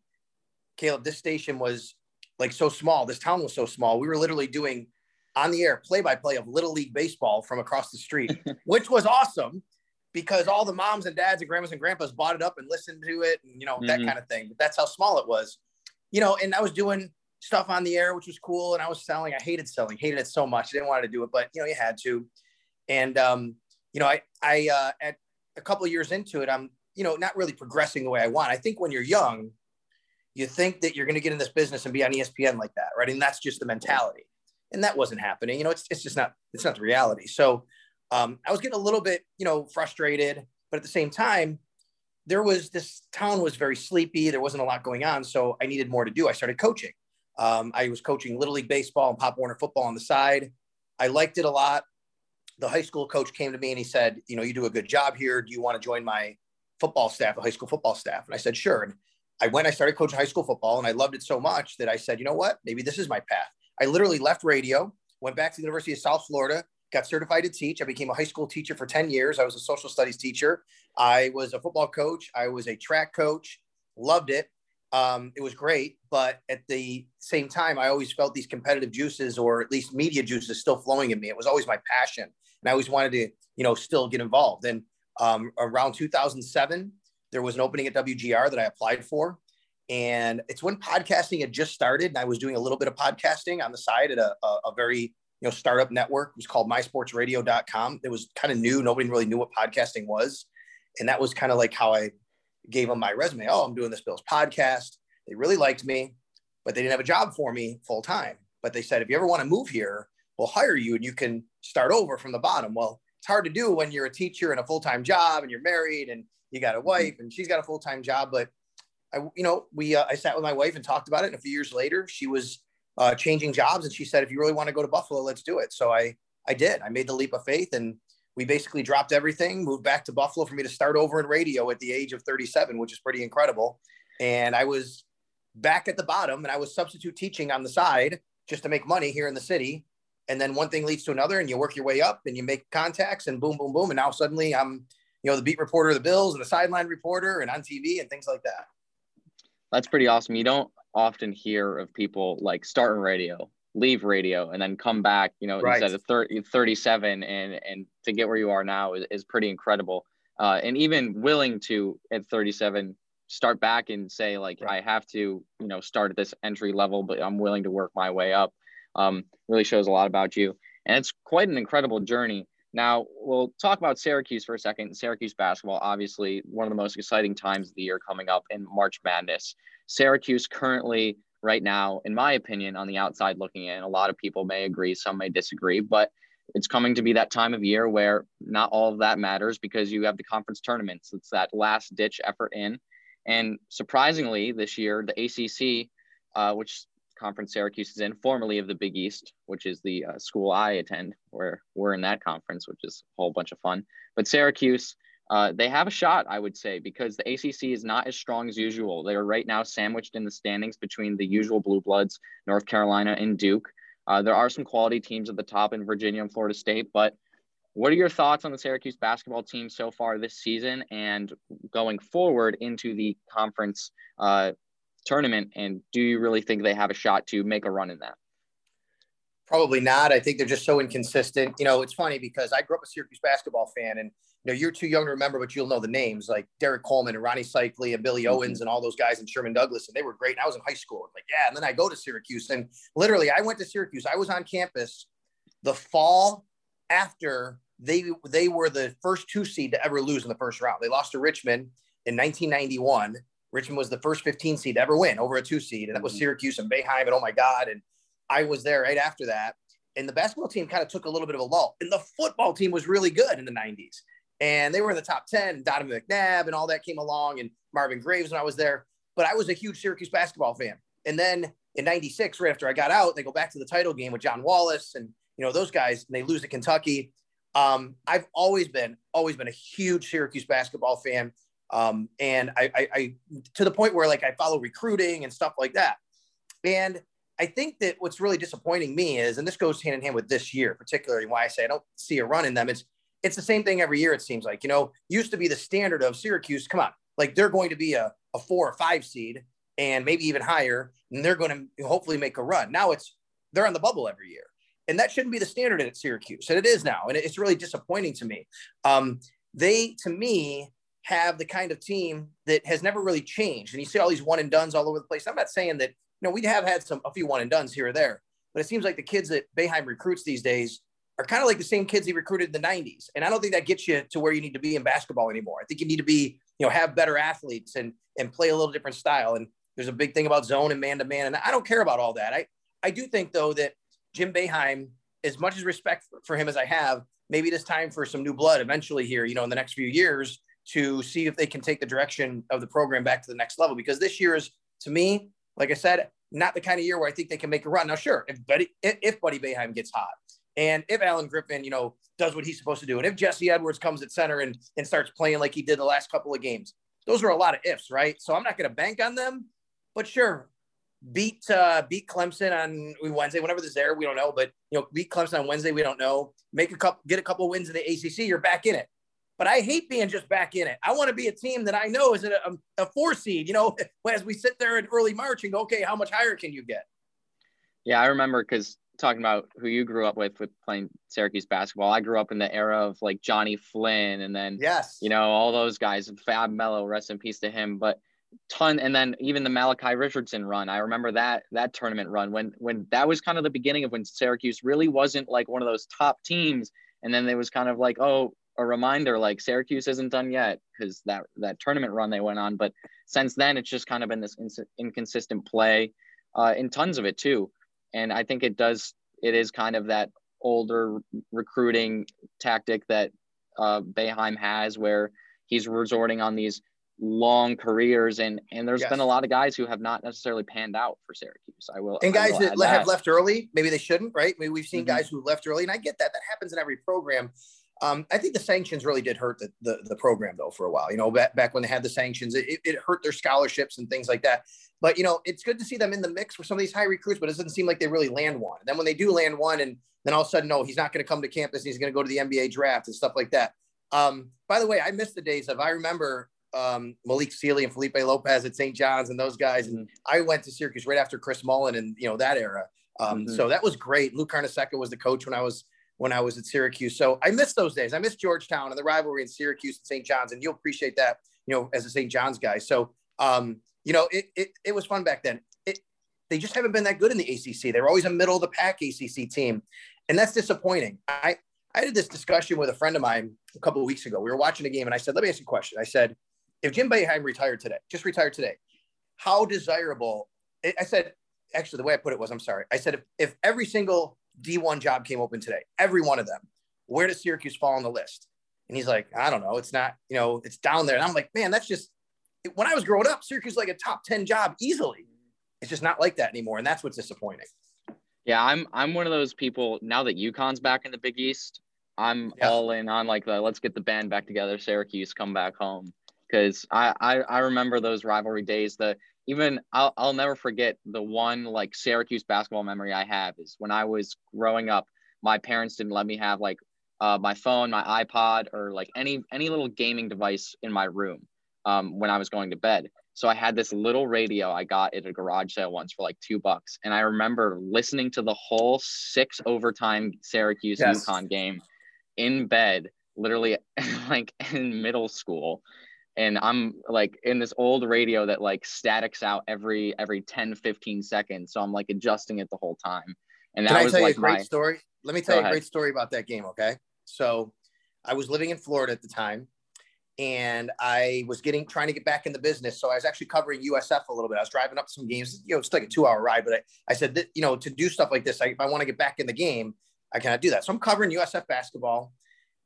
Caleb, this station was like so small. This town was so small. We were literally doing on the air play by play of little league baseball from across the street, (laughs) which was awesome because all the moms and dads and grandmas and grandpas bought it up and listened to it and, you know, mm-hmm. that kind of thing. But that's how small it was, you know, and I was doing stuff on the air, which was cool. And I was selling, I hated selling, hated it so much. I didn't want to do it, but you know, you had to. And um, you know, I I uh, at a couple of years into it, I'm you know not really progressing the way I want. I think when you're young, you think that you're going to get in this business and be on ESPN like that, right? And that's just the mentality. And that wasn't happening. You know, it's it's just not it's not the reality. So um, I was getting a little bit you know frustrated, but at the same time, there was this town was very sleepy. There wasn't a lot going on. So I needed more to do. I started coaching. Um, I was coaching Little League Baseball and Pop Warner football on the side. I liked it a lot. The high school coach came to me and he said, You know, you do a good job here. Do you want to join my football staff, the high school football staff? And I said, Sure. And I went, I started coaching high school football and I loved it so much that I said, You know what? Maybe this is my path. I literally left radio, went back to the University of South Florida, got certified to teach. I became a high school teacher for 10 years. I was a social studies teacher. I was a football coach. I was a track coach. Loved it. Um, it was great. But at the same time, I always felt these competitive juices or at least media juices still flowing in me. It was always my passion. And I always wanted to, you know, still get involved. And um, around 2007, there was an opening at WGR that I applied for. And it's when podcasting had just started. And I was doing a little bit of podcasting on the side at a, a, a very you know startup network it was called mysportsradio.com it was kind of new nobody really knew what podcasting was and that was kind of like how i gave them my resume oh i'm doing this bill's podcast they really liked me but they didn't have a job for me full time but they said if you ever want to move here we'll hire you and you can start over from the bottom well it's hard to do when you're a teacher and a full-time job and you're married and you got a mm-hmm. wife and she's got a full-time job but i you know we uh, i sat with my wife and talked about it and a few years later she was uh, changing jobs. And she said, if you really want to go to Buffalo, let's do it. So I, I did. I made the leap of faith and we basically dropped everything, moved back to Buffalo for me to start over in radio at the age of 37, which is pretty incredible. And I was back at the bottom and I was substitute teaching on the side just to make money here in the city. And then one thing leads to another and you work your way up and you make contacts and boom, boom, boom. And now suddenly I'm, you know, the beat reporter of the Bills and the sideline reporter and on TV and things like that. That's pretty awesome. You don't often hear of people like starting radio, leave radio, and then come back, you know, right. instead of 30, 37 and, and to get where you are now is, is pretty incredible. Uh, and even willing to at 37 start back and say like right. I have to you know start at this entry level, but I'm willing to work my way up. Um, really shows a lot about you, and it's quite an incredible journey. Now we'll talk about Syracuse for a second. Syracuse basketball, obviously one of the most exciting times of the year coming up in March Madness. Syracuse currently, right now, in my opinion, on the outside looking in, a lot of people may agree, some may disagree, but it's coming to be that time of year where not all of that matters because you have the conference tournaments. It's that last ditch effort in. And surprisingly, this year, the ACC, uh, which conference Syracuse is in, formerly of the Big East, which is the uh, school I attend, where we're in that conference, which is a whole bunch of fun. But Syracuse uh, they have a shot, I would say, because the ACC is not as strong as usual. They are right now sandwiched in the standings between the usual blue bloods, North Carolina and Duke. Uh, there are some quality teams at the top in Virginia and Florida State, but what are your thoughts on the Syracuse basketball team so far this season and going forward into the conference uh, tournament? And do you really think they have a shot to make a run in that? Probably not. I think they're just so inconsistent. You know, it's funny because I grew up a Syracuse basketball fan, and you know, you're too young to remember, but you'll know the names like Derrick Coleman and Ronnie Seikaly and Billy mm-hmm. Owens and all those guys and Sherman Douglas. And they were great. And I was in high school. Like, yeah. And then I go to Syracuse and literally I went to Syracuse. I was on campus the fall after they they were the first two seed to ever lose in the first round. They lost to Richmond in 1991. Richmond was the first 15 seed to ever win over a two seed. And that was mm-hmm. Syracuse and Boeheim. And oh my God. And I was there right after that. And the basketball team kind of took a little bit of a lull. And the football team was really good in the 90s and they were in the top 10 donovan mcnabb and all that came along and marvin graves when i was there but i was a huge syracuse basketball fan and then in 96 right after i got out they go back to the title game with john wallace and you know those guys and they lose to kentucky um, i've always been always been a huge syracuse basketball fan um, and I, I, I to the point where like i follow recruiting and stuff like that and I think that what's really disappointing me is, and this goes hand in hand with this year, particularly why I say I don't see a run in them, It's it's the same thing every year. It seems like, you know, used to be the standard of Syracuse. Come on, like they're going to be a, a four or five seed and maybe even higher, and they're going to hopefully make a run. Now it's they're on the bubble every year, and that shouldn't be the standard at Syracuse, and it is now, and it's really disappointing to me. Um, they, to me, have the kind of team that has never really changed, and you see all these one and dones all over the place. I'm not saying that you know we have had some a few one and dones here or there, but it seems like the kids that Boeheim recruits these days are kind of like the same kids he recruited in the 90s. And I don't think that gets you to where you need to be in basketball anymore. I think you need to be, you know, have better athletes and and play a little different style. And there's a big thing about zone and man to man. And I don't care about all that. I, I do think though that Jim Boeheim, as much as respect for him as I have, maybe it is time for some new blood eventually here, you know, in the next few years to see if they can take the direction of the program back to the next level. Because this year is, to me, like I said, not the kind of year where I think they can make a run. Now, sure, if Buddy if, if Buddy Boeheim gets hot, and if Alan Griffin, you know, does what he's supposed to do, and if Jesse Edwards comes at center and and starts playing like he did the last couple of games, those are a lot of ifs, right? So I'm not going to bank on them, but sure, beat uh, beat Clemson on Wednesday, whenever this there, we don't know, but you know, beat Clemson on Wednesday, we don't know. Make a couple, get a couple wins in the ACC, you're back in it. But I hate being just back in it. I want to be a team that I know is a, a, a four seed. You know, (laughs) as we sit there in early March and go, okay, how much higher can you get? Yeah, I remember because talking about who you grew up with with playing Syracuse basketball. I grew up in the era of like Jonny Flynn and then yes, you know all those guys. Fab Melo, rest in peace to him. But ton and then even the Malachi Richardson run. I remember that that tournament run when when that was kind of the beginning of when Syracuse really wasn't like one of those top teams and then there was kind of like oh a reminder like Syracuse isn't done yet because that that tournament run they went on but since then it's just kind of been this ins- inconsistent play uh, in tons of it too and I think it does it is kind of that older recruiting tactic that uh, Boeheim has where he's resorting on these long careers and and there's yes. been a lot of guys who have not necessarily panned out for Syracuse. I will and guys will that, have left early, maybe they shouldn't, right? Maybe we've seen mm-hmm. guys who left early, and I get that. That happens in every program. Um, I think the sanctions really did hurt the, the, the program though for a while. You know, back, back when they had the sanctions, it, it hurt their scholarships and things like that. But you know, it's good to see them in the mix for some of these high recruits, but it doesn't seem like they really land one. And then when they do land one, and then all of a sudden, no, he's not going to come to campus. he's going to go to the NBA draft and stuff like that. Um, by the way, I miss the days of I remember um, Malik Sealy and Felipe Lopez at St. John's and those guys. And I went to Syracuse right after Chris Mullin and you know that era. Um, mm-hmm. So that was great. Lou Carnesecca was the coach when I was when I was at Syracuse. So I miss those days. I miss Georgetown and the rivalry in Syracuse and St. John's, and you'll appreciate that, you know, as a St. John's guy. So um, you know, it, it it was fun back then. It they just haven't been that good in the ACC. They're always a middle of the pack ACC team, and that's disappointing. I I had this discussion with a friend of mine a couple of weeks ago. We were watching a game, and I said, "Let me ask you a question." I said, if Jim Boeheim retired today, just retired today, how desirable? I said, actually, the way I put it was, I'm sorry. I said, if, if every single D1 job came open today, every one of them, where does Syracuse fall on the list? And he's like, I don't know. It's not, you know, it's down there. And I'm like, man, that's just, when I was growing up, Syracuse like a top 10 job easily. It's just not like that anymore. And that's what's disappointing. Yeah, I'm I'm one of those people now that UConn's back in the Big East. I'm yeah. all in on like the let's get the band back together. Syracuse come back home because I, I I remember those rivalry days. The even I'll I'll never forget the one like Syracuse basketball memory I have is when I was growing up. My parents didn't let me have like uh, my phone, my iPod, or like any any little gaming device in my room um, when I was going to bed. So I had this little radio I got at a garage sale once for like two bucks, and I remember listening to the whole six overtime Syracuse yes. UConn game in bed, literally (laughs) like in middle school and i'm like in this old radio that like statics out every every 10 15 seconds so i'm like adjusting it the whole time. And that Can was tell like you a great my... story? Let me tell Go you a ahead. great story about that game okay? So i was living in florida at the time and i was getting trying to get back in the business so i was actually covering usf a little bit. I was driving up some games you know it's like a two hour ride but i, I said that you know to do stuff like this I, if i want to get back in the game i cannot do that. So i'm covering usf basketball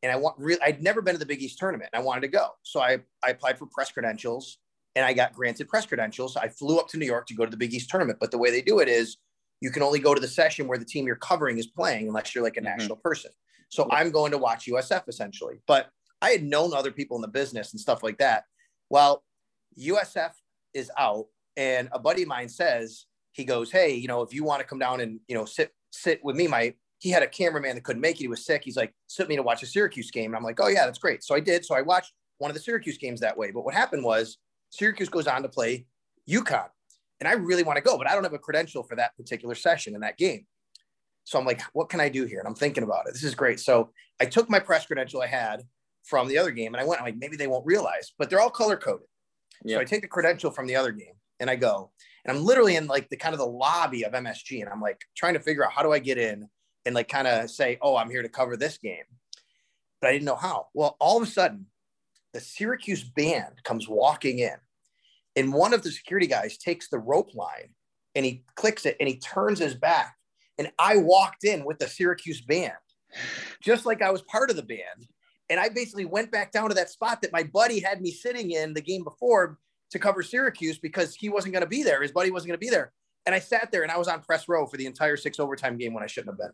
and I want really I'd never been to the Big East tournament and I wanted to go. So I, I applied for press credentials and I got granted press credentials. I flew up to New York to go to the Big East tournament. But the way they do it is you can only go to the session where the team you're covering is playing unless you're like a mm-hmm. national person. So I'm going to watch USF essentially. But I had known other people in the business and stuff like that. Well, USF is out and a buddy of mine says, he goes, Hey, you know, if you want to come down and, you know, sit, sit with me, my, he had a cameraman that couldn't make it. He was sick. He's like, sent me to watch a Syracuse game. And I'm like, oh, yeah, that's great. So I did. So I watched one of the Syracuse games that way. But what happened was Syracuse goes on to play UConn. And I really want to go, but I don't have a credential for that particular session in that game. So I'm like, what can I do here? And I'm thinking about it. This is great. So I took my press credential I had from the other game and I went, I'm like, maybe they won't realize, but they're all color coded. Yep. So I take the credential from the other game and I go, and I'm literally in like the kind of the lobby of MSG. And I'm like trying to figure out how do I get in? And like kind of say, oh, I'm here to cover this game. But I didn't know how. Well, all of a sudden, the Syracuse band comes walking in, and one of the security guys takes the rope line and he clicks it and he turns his back. And I walked in with the Syracuse band, just like I was part of the band. And I basically went back down to that spot that my buddy had me sitting in the game before to cover Syracuse because he wasn't going to be there. His buddy wasn't going to be there. And I sat there and I was on press row for the entire six overtime game when I shouldn't have been.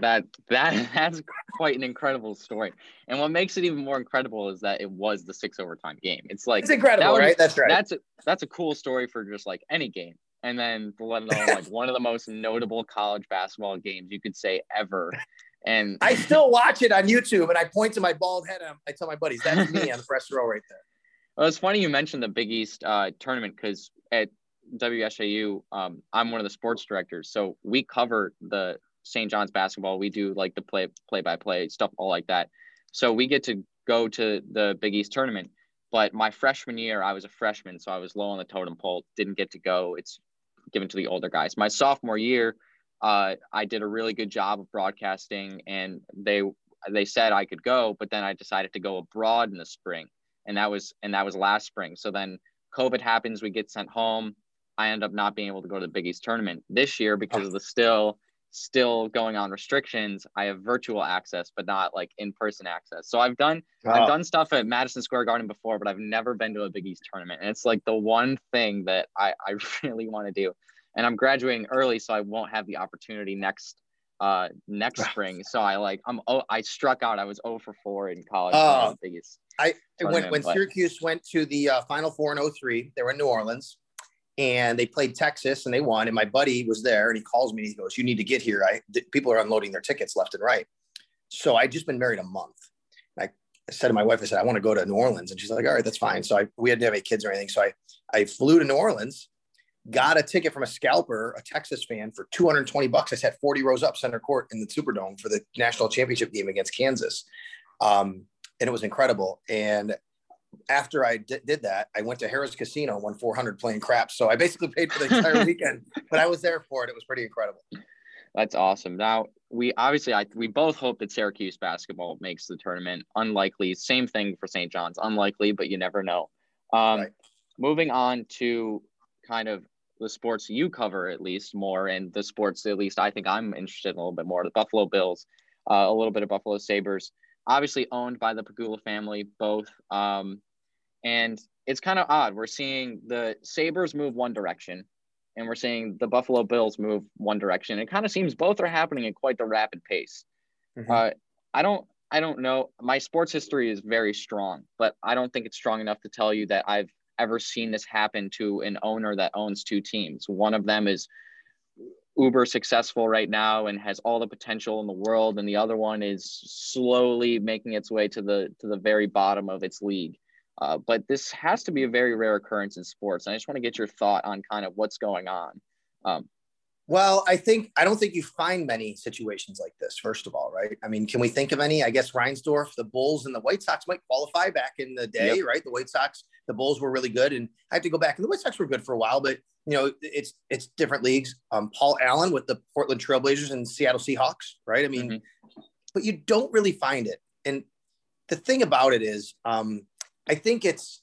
That that (laughs) that's quite an incredible story. And what makes it even more incredible is that it was the six overtime game. It's like it's incredible, that right? That's right. That's a, that's a cool story for just like any game. And then let alone like one of the most notable college basketball games you could say ever. And I still watch it on YouTube and I point to my bald head and I tell my buddies, that's me on the press row right there. (laughs) Well, it's funny you mentioned the Big East uh, tournament because at WSJU, um, I'm one of the sports directors. So we cover the St. John's basketball. We do like the play play by play stuff, all like that. So we get to go to the Big East tournament. But my freshman year, I was a freshman, so I was low on the totem pole. Didn't get to go. It's given to the older guys. My sophomore year, uh, I did a really good job of broadcasting, and they they said I could go, but then I decided to go abroad in the spring, and that was and that was last spring. So then COVID happens, we get sent home. I end up not being able to go to the Big East tournament this year because of the still still going on restrictions. I have virtual access, but not like in person access. So I've done I've done stuff at Madison Square Garden before, but I've never been to a Big East tournament. And it's like the one thing that I, I (laughs) really want to do. And I'm graduating early, so I won't have the opportunity next uh next (laughs) spring. So I like I'm oh I struck out. I was 0 for 4 in college. Oh, I when when Syracuse went to the uh, Final Four in 03, they were in New Orleans and they played Texas and they won. And my buddy was there and he calls me and he goes, "You need to get here. I people are unloading their tickets left and right." So I'd just been married a month. I, said to my wife, I said, "I want to go to New Orleans," and she's like, "All right, that's fine." So I we hadn't have any kids or anything, so I I flew to New Orleans, got a ticket from a scalper, a Texas fan, for 220 bucks. I sat 40 rows up center court in the Superdome for the national championship game against Kansas. Um, and it was incredible. And after I d- did that, I went to Harrah's Casino, won 400 playing craps. So I basically paid for the entire (laughs) weekend, but I was there for it. It was pretty incredible. That's awesome. Now we obviously I, we both hope that Syracuse basketball makes the tournament. Unlikely. Same thing for St. John's. Unlikely, but you never know. Um, right. Moving on to kind of the sports you cover at least more, and the sports at least I think I'm interested in a little bit more. The Buffalo Bills, uh, a little bit of Buffalo Sabres obviously owned by the Pegula family, both. Um, and it's kind of odd. We're seeing the Sabres move one direction, and we're seeing the Buffalo Bills move one direction. It kind of seems both are happening at quite the rapid pace. Mm-hmm. Uh, I don't. I don't know. My sports history is very strong, but I don't think it's strong enough to tell you that I've ever seen this happen to an owner that owns two teams. One of them is uber successful right now and has all the potential in the world and the other one is slowly making its way to the to the very bottom of its league uh, but this has to be a very rare occurrence in sports and i just want to get your thought on kind of what's going on um, well, I think I don't think you find many situations like this. First of all, right? I mean, can we think of any? I guess Reinsdorf, the Bulls, and the White Sox might qualify back in the day, yep. right? The White Sox, the Bulls were really good, and I have to go back. And the White Sox were good for a while, but you know, it's it's different leagues. Um, Paul Allen with the Portland Trailblazers and Seattle Seahawks, right? I mean, mm-hmm. but you don't really find it. And the thing about it is, um, I think it's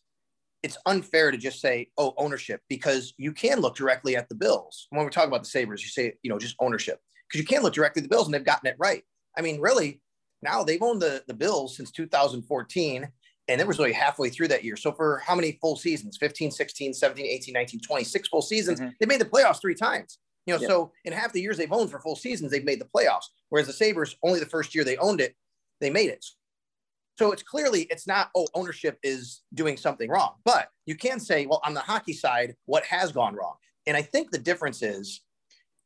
it's unfair to just say, oh, ownership, because you can look directly at the bills. When we're talking about the Sabres, you say, you know, just ownership, because you can look directly at the bills and they've gotten it right. I mean, really, now they've owned the, the bills since 2014, and it was really halfway through that year. So for how many full seasons? 15, 16, 17, 18, 19, 20, six full seasons. Mm-hmm. They made the playoffs three times. You know, yep. so in half the years they've owned for full seasons, they've made the playoffs. Whereas the Sabres, only the first year they owned it, they made it. So it's clearly it's not oh ownership is doing something wrong, but you can say well on the hockey side what has gone wrong, and I think the difference is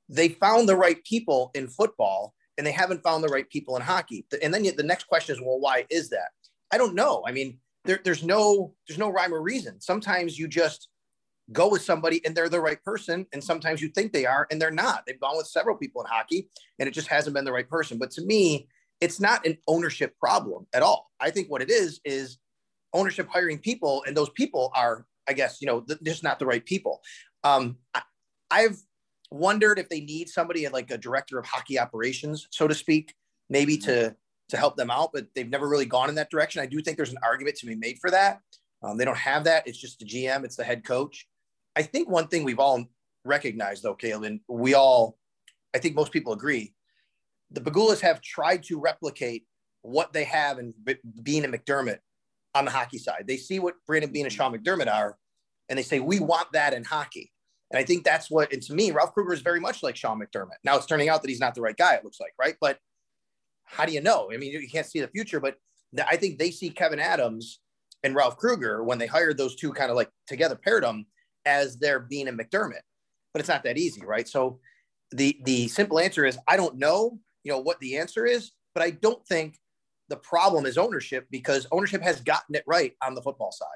they found the right people in football and they haven't found the right people in hockey. And then the next question is well why is that? I don't know. I mean there, there's no there's no rhyme or reason. Sometimes you just go with somebody and they're the right person and sometimes you think they are and they're not they've gone with several people in hockey and it just hasn't been the right person but to me it's not an ownership problem at all. I think what it is is ownership hiring people, and those people are, I guess, you know, th- just not the right people. Um, I, I've wondered if they need somebody like a director of hockey operations, so to speak, maybe to to help them out, but they've never really gone in that direction. I do think there's an argument to be made for that. Um, they don't have that. It's just the GM. It's the head coach. I think one thing we've all recognized, though, Caleb, and we all, I think most people agree, the Pegulas have tried to replicate what they have in Beane and McDermott on the hockey side. They see what Brandon Beane and Sean McDermott are, and they say, we want that in hockey. And I think that's what, and to me, Ralph Krueger is very much like Sean McDermott. Now it's turning out that he's not the right guy, it looks like, right? But how do you know? I mean, you can't see the future, but I think they see Kevyn Adams and Ralph Krueger when they hired those two kind of like together paired them as their Beane and McDermott. But it's not that easy, right? So the the simple answer is I don't know, you know, what the answer is, but I don't think the problem is ownership because ownership has gotten it right on the football side.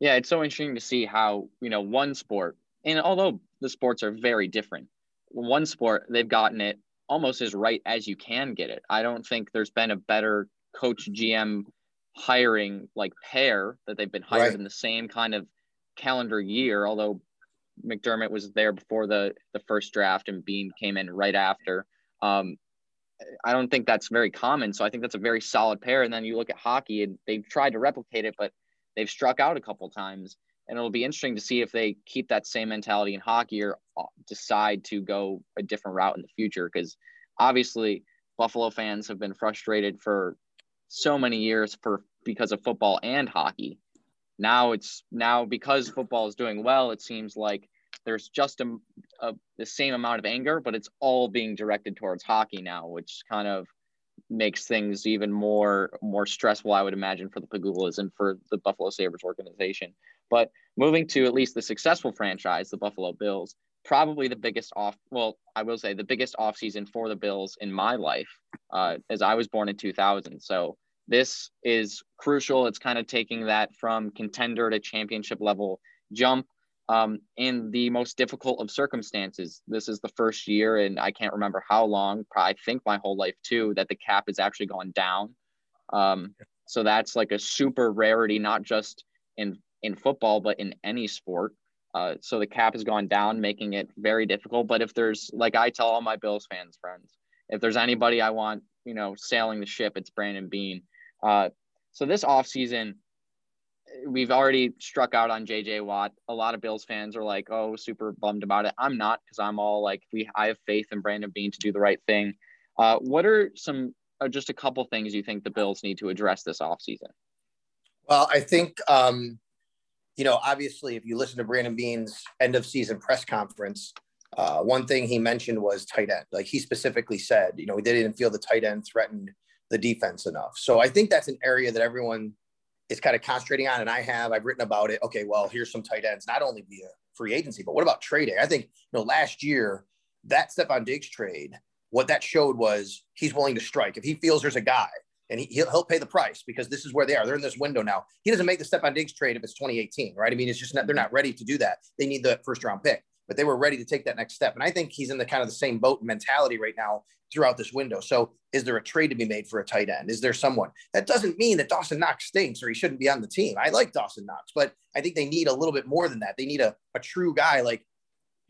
Yeah, it's so interesting to see how, you know, one sport, and although the sports are very different, one sport, they've gotten it almost as right as you can get it. I don't think there's been a better coach GM hiring like pair that they've been hired right. in the same kind of calendar year, although McDermott was there before the the first draft and Beane came in right after. Um, I don't think that's very common. So I think that's a very solid pair. And then you look at hockey and they've tried to replicate it, but they've struck out a couple times. And it'll be interesting to see if they keep that same mentality in hockey or uh, decide to go a different route in the future. Because obviously, Buffalo fans have been frustrated for so many years for because of football and hockey. Now it's now because football is doing well, it seems like there's just a, a, the same amount of anger, but it's all being directed towards hockey now, which kind of makes things even more more stressful, I would imagine, for the Pegulas and for the Buffalo Sabres organization. But moving to at least the successful franchise, the Buffalo Bills, probably the biggest off well, I will say the biggest off season for the Bills in my life, uh, as I was born in 2000. So this is crucial. It's kind of taking that from contender to championship level jump um, in the most difficult of circumstances. This is the first year, and I can't remember how long, I think my whole life too, that the cap has actually gone down. Um, so that's like a super rarity, not just in in football, but in any sport. Uh, so the cap has gone down, making it very difficult. But if there's, like I tell all my Bills fans friends, if there's anybody I want, you know, sailing the ship, it's Brandon Beane. Uh, so this offseason, we've already struck out on JJ Watt. A lot of Bills fans are like, "Oh, super bummed about it." I'm not because I'm all like, "We I have faith in Brandon Beane to do the right thing." Uh, what are some uh, just a couple things you think the Bills need to address this offseason? Well, I think um, you know, obviously, if you listen to Brandon Beane's end of season press conference, uh, one thing he mentioned was tight end. Like he specifically said, you know, they didn't feel the tight end threatened the defense enough. So I think that's an area that everyone is kind of concentrating on. And I have, I've written about it. Okay, well, here's some tight ends, not only via free agency, but what about trading? I think, you know, last year, that Stefon Diggs trade, what that showed was he's willing to strike. If he feels there's a guy and he, he'll, he'll pay the price because this is where they are. They're in this window now. He doesn't make the Stefon Diggs trade if it's 2018, right? I mean, it's just not, they're not ready to do that. They need the first round pick, but they were ready to take that next step. And I think he's in the kind of the same boat mentality right now throughout this window. So is there a trade to be made for a tight end? Is there someone? That doesn't mean that Dawson Knox stinks or he shouldn't be on the team. I like Dawson Knox, but I think they need a little bit more than that. They need a, a true guy. Like,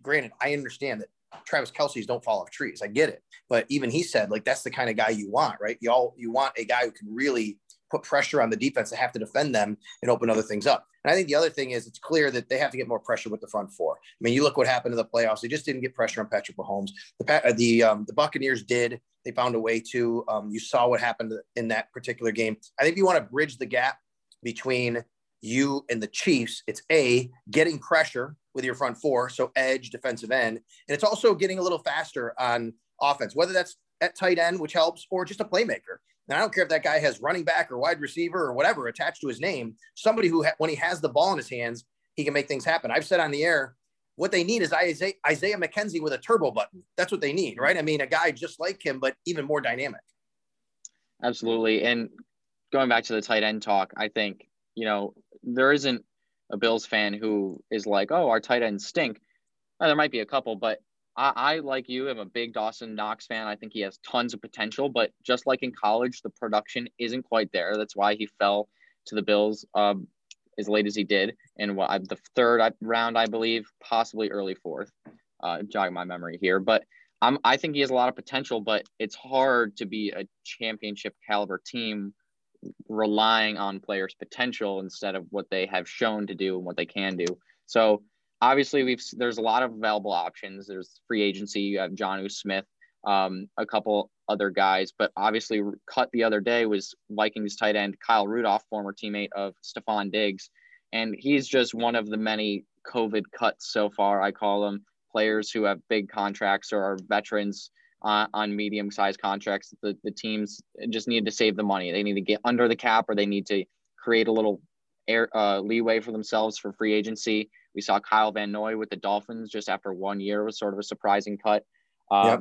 granted, I understand that Travis Kelce's don't fall off trees. I get it. But even he said, like, that's the kind of guy you want, right? You all you want a guy who can really put pressure on the defense to have to defend them and open other things up. And I think the other thing is it's clear that they have to get more pressure with the front four. I mean, you look what happened to the playoffs; they just didn't get pressure on Patrick Mahomes. The the um, the Buccaneers did. They found a way to. Um, you saw what happened in that particular game. I think you want to bridge the gap between you and the Chiefs, it's a getting pressure with your front four, so edge, defensive end, and it's also getting a little faster on offense, whether that's at tight end, which helps, or just a playmaker. And I don't care if that guy has running back or wide receiver or whatever attached to his name. Somebody who, ha- when he has the ball in his hands, he can make things happen. I've said on the air, what they need is Isaiah, Isaiah McKenzie with a turbo button. That's what they need, right? I mean, a guy just like him, but even more dynamic. Absolutely. And going back to the tight end talk, I think, you know, there isn't a Bills fan who is like, oh, our tight ends stink. Well, there might be a couple, but I, I, like you, am a big Dawson Knox fan. I think he has tons of potential, but just like in college, the production isn't quite there. That's why he fell to the Bills um, as late as he did in what the third round, I believe, possibly early fourth. Uh, jog my memory here, but I'm, I think he has a lot of potential, but it's hard to be a championship caliber team relying on players' potential instead of what they have shown to do and what they can do. So obviously we've there's a lot of available options. There's free agency. You have Jonnu Smith, um, a couple other guys. But obviously, cut the other day was Vikings tight end Kyle Rudolph, former teammate of Stefon Diggs. And he's just one of the many COVID cuts so far, I call them players who have big contracts or are veterans uh, on medium sized contracts. The, the teams just need to save the money. They need to get under the cap or they need to create a little air uh, leeway for themselves for free agency. We saw Kyle Van Noy with the Dolphins just after one year was sort of a surprising cut. Um, yep.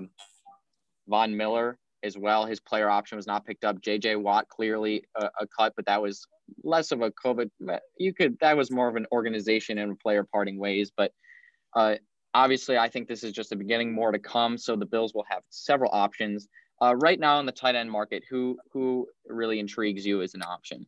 Von Miller as well. His player option was not picked up. JJ Watt clearly a, a, cut, but that was less of a COVID. You could that was more of an organization and player parting ways. But uh, obviously, I think this is just the beginning. More to come. So the Bills will have several options. Uh, right now in the tight end market, who who really intrigues you as an option?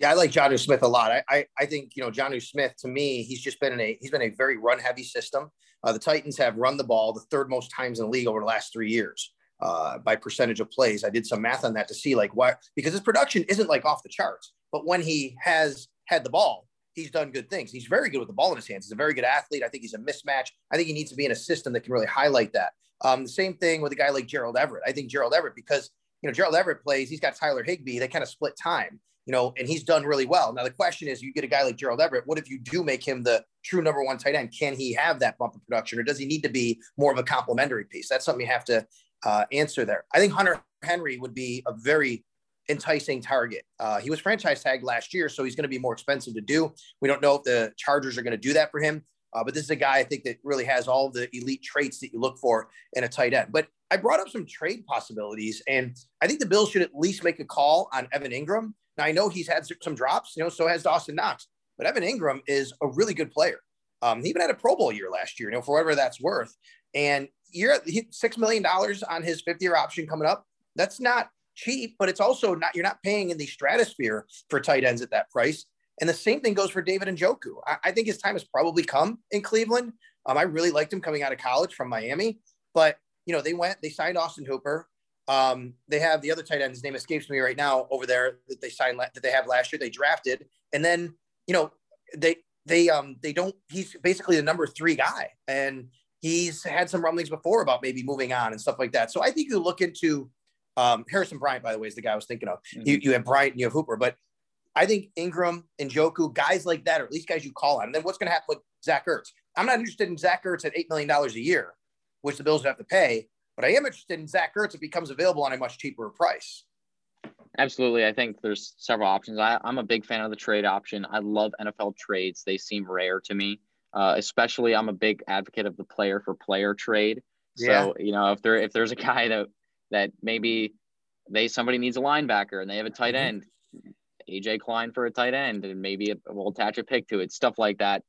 Yeah, I like Jonnu Smith a lot. I, I, I think you know Jonnu Smith to me, he's just been in a he's been a very run heavy system. Uh, the Titans have run the ball the third most times in the league over the last three years uh, by percentage of plays. I did some math on that to see like why because his production isn't like off the charts, but when he has had the ball, he's done good things. He's very good with the ball in his hands. He's a very good athlete. I think he's a mismatch. I think he needs to be in a system that can really highlight that. Um, the same thing with a guy like Gerald Everett. I think Gerald Everett because you know Gerald Everett plays. He's got Tyler Higbee. They kind of split time you know, and he's done really well. Now the question is, you get a guy like Gerald Everett. What if you do make him the true number one tight end? Can he have that bump of production, or does he need to be more of a complementary piece? That's something you have to uh, answer there. I think Hunter Henry would be a very enticing target. Uh, he was franchise tagged last year, so he's going to be more expensive to do. We don't know if the Chargers are going to do that for him, uh, but this is a guy I think that really has all the elite traits that you look for in a tight end. But I brought up some trade possibilities, and I think the Bills should at least make a call on Evan Engram. Now I know he's had some drops, you know, so has Dawson Knox, but Evan Engram is a really good player. Um, he even had a Pro Bowl year last year, you know, for whatever that's worth. And you're at six million dollars on his fifth year option coming up. That's not cheap, but it's also not you're not paying in the stratosphere for tight ends at that price. And the same thing goes for David Njoku. I, I think his time has probably come in Cleveland. Um, I really liked him coming out of college from Miami, but you know they went they signed Austin Hooper. Um, they have the other tight end. His name escapes me right now over there that they signed that they have last year. They drafted, and then you know they they um they don't. He's basically the number three guy, and he's had some rumblings before about maybe moving on and stuff like that. So I think you look into um, Harrison Bryant, by the way, is the guy I was thinking of. Mm-hmm. You, you have Bryant and you have Hooper, but I think Engram and Njoku, guys like that, or at least guys you call on. And then what's going to happen with Zach Ertz? I'm not interested in Zach Ertz at $8 million a year, which the Bills would have to pay. But I am interested in Zach Ertz if he becomes available on a much cheaper price. Absolutely. I think there's several options. I, am a big fan of the trade option. I love NFL trades. They seem rare to me. Uh, especially, I'm a big advocate of the player for player trade. So, yeah. you know, if there if there's a guy that that maybe they somebody needs a linebacker and they have a tight mm-hmm. end, AJ Klein for a tight end, and maybe we'll attach a pick to it, stuff like that.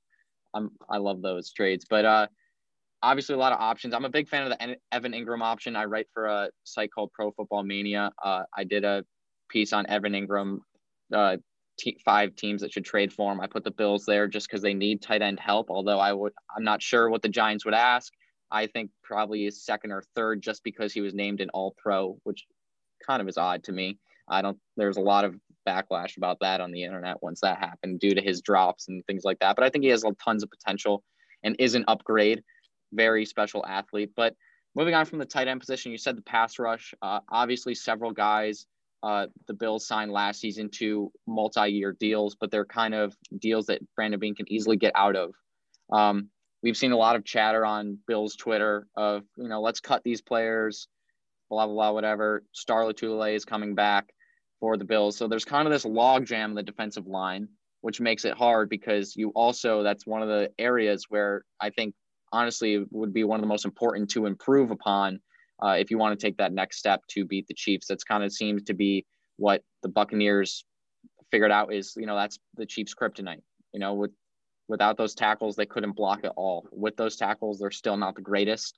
I'm I love those trades. But uh, obviously a lot of options. I'm a big fan of the Evan Engram option. I write for a site called Pro Football Mania. Uh, I did a piece on Evan Engram, uh, t- five teams that should trade for him. I put the Bills there just because they need tight end help. Although I would, I'm not sure what the Giants would ask. I think probably is second or third just because he was named an All Pro, which kind of is odd to me. I don't. There's a lot of backlash about that on the internet once that happened due to his drops and things like that. But I think he has tons of potential and is an upgrade very special athlete. But moving on from the tight end position, you said the pass rush. Uh, obviously, several guys uh, the Bills signed last season to multi-year deals, but they're kind of deals that Brandon Beane can easily get out of. Um, we've seen a lot of chatter on Bills Twitter of you know let's cut these players, blah blah blah whatever. Star Lotulelei is coming back for the Bills, so there's kind of this logjam in the defensive line, which makes it hard because you also that's one of the areas where I think honestly would be one of the most important to improve upon uh, if you want to take that next step to beat the Chiefs. That's kind of seems to be what the Buccaneers figured out is, you know, that's the Chiefs' kryptonite. You know, with without those tackles, they couldn't block at all. With those tackles, they're still not the greatest.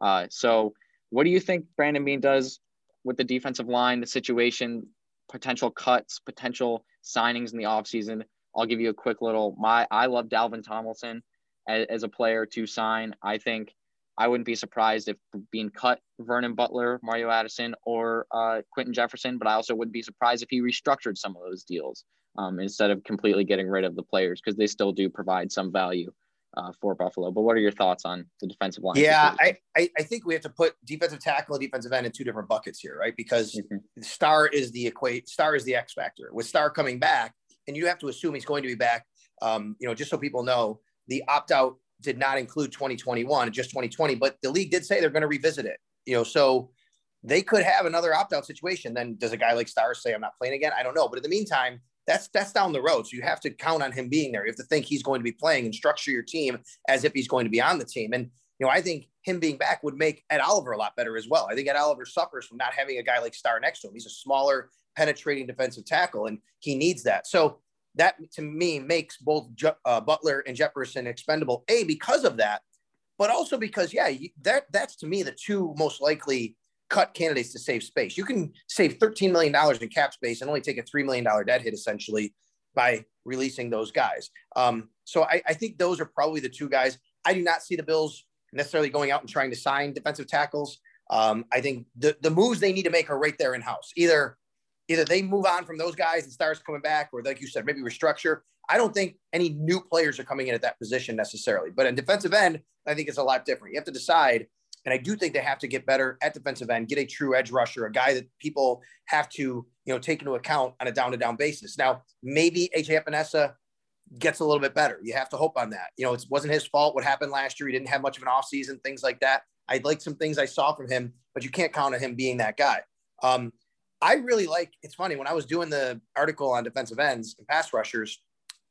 Uh, so, what do you think Brandon Beane does with the defensive line, the situation, potential cuts, potential signings in the offseason? I'll give you a quick little my I love Dalvin Tomlinson as, as a player to sign. I think I wouldn't be surprised if Beane cut Vernon Butler, Mario Addison, or uh, Quinton Jefferson, but I also wouldn't be surprised if he restructured some of those deals um, instead of completely getting rid of the players because they still do provide some value. uh, for Buffalo. But what are your thoughts on the defensive line? Yeah, I, I, I think we have to put defensive tackle and defensive end in two different buckets here, right? Because mm-hmm. Star is the equate, Star is the X factor. With Star coming back, and you have to assume he's going to be back. Um, you know, just so people know, the opt out did not include 2021, just 2020, but the league did say they're going to revisit it. You know, so they could have another opt out situation. Then does a guy like Star say I'm not playing again? I don't know. But in the meantime, that's that's down the road. So you have to count on him being there. You have to think he's going to be playing and structure your team as if he's going to be on the team. And you know, I think him being back would make Ed Oliver a lot better as well. I think Ed Oliver suffers from not having a guy like Star next to him. He's a smaller, penetrating defensive tackle, and he needs that. So that to me makes both uh, Butler and Jefferson expendable. A because of that, but also because yeah, that that's to me the two most likely cut candidates to save space. You can save $13 million in cap space and only take a $3 million dead hit essentially by releasing those guys. Um, so I, I, think those are probably the two guys. I do not see the Bills necessarily going out and trying to sign defensive tackles. Um, I think the, the moves they need to make are right there in house. Either either they move on from those guys and stars coming back, or like you said, maybe restructure. I don't think any new players are coming in at that position necessarily. But in defensive end, I think it's a lot different. You have to decide and I do think they have to get better at defensive end, get a true edge rusher, a guy that people have to, you know, take into account on a down to down basis. Now, maybe AJ Epenesa gets a little bit better. You have to hope on that. You know, it wasn't his fault what happened last year. He didn't have much of an offseason, things like that. I like some things I saw from him, but you can't count on him being that guy. Um, I really like it's funny when I was doing the article on defensive ends and pass rushers,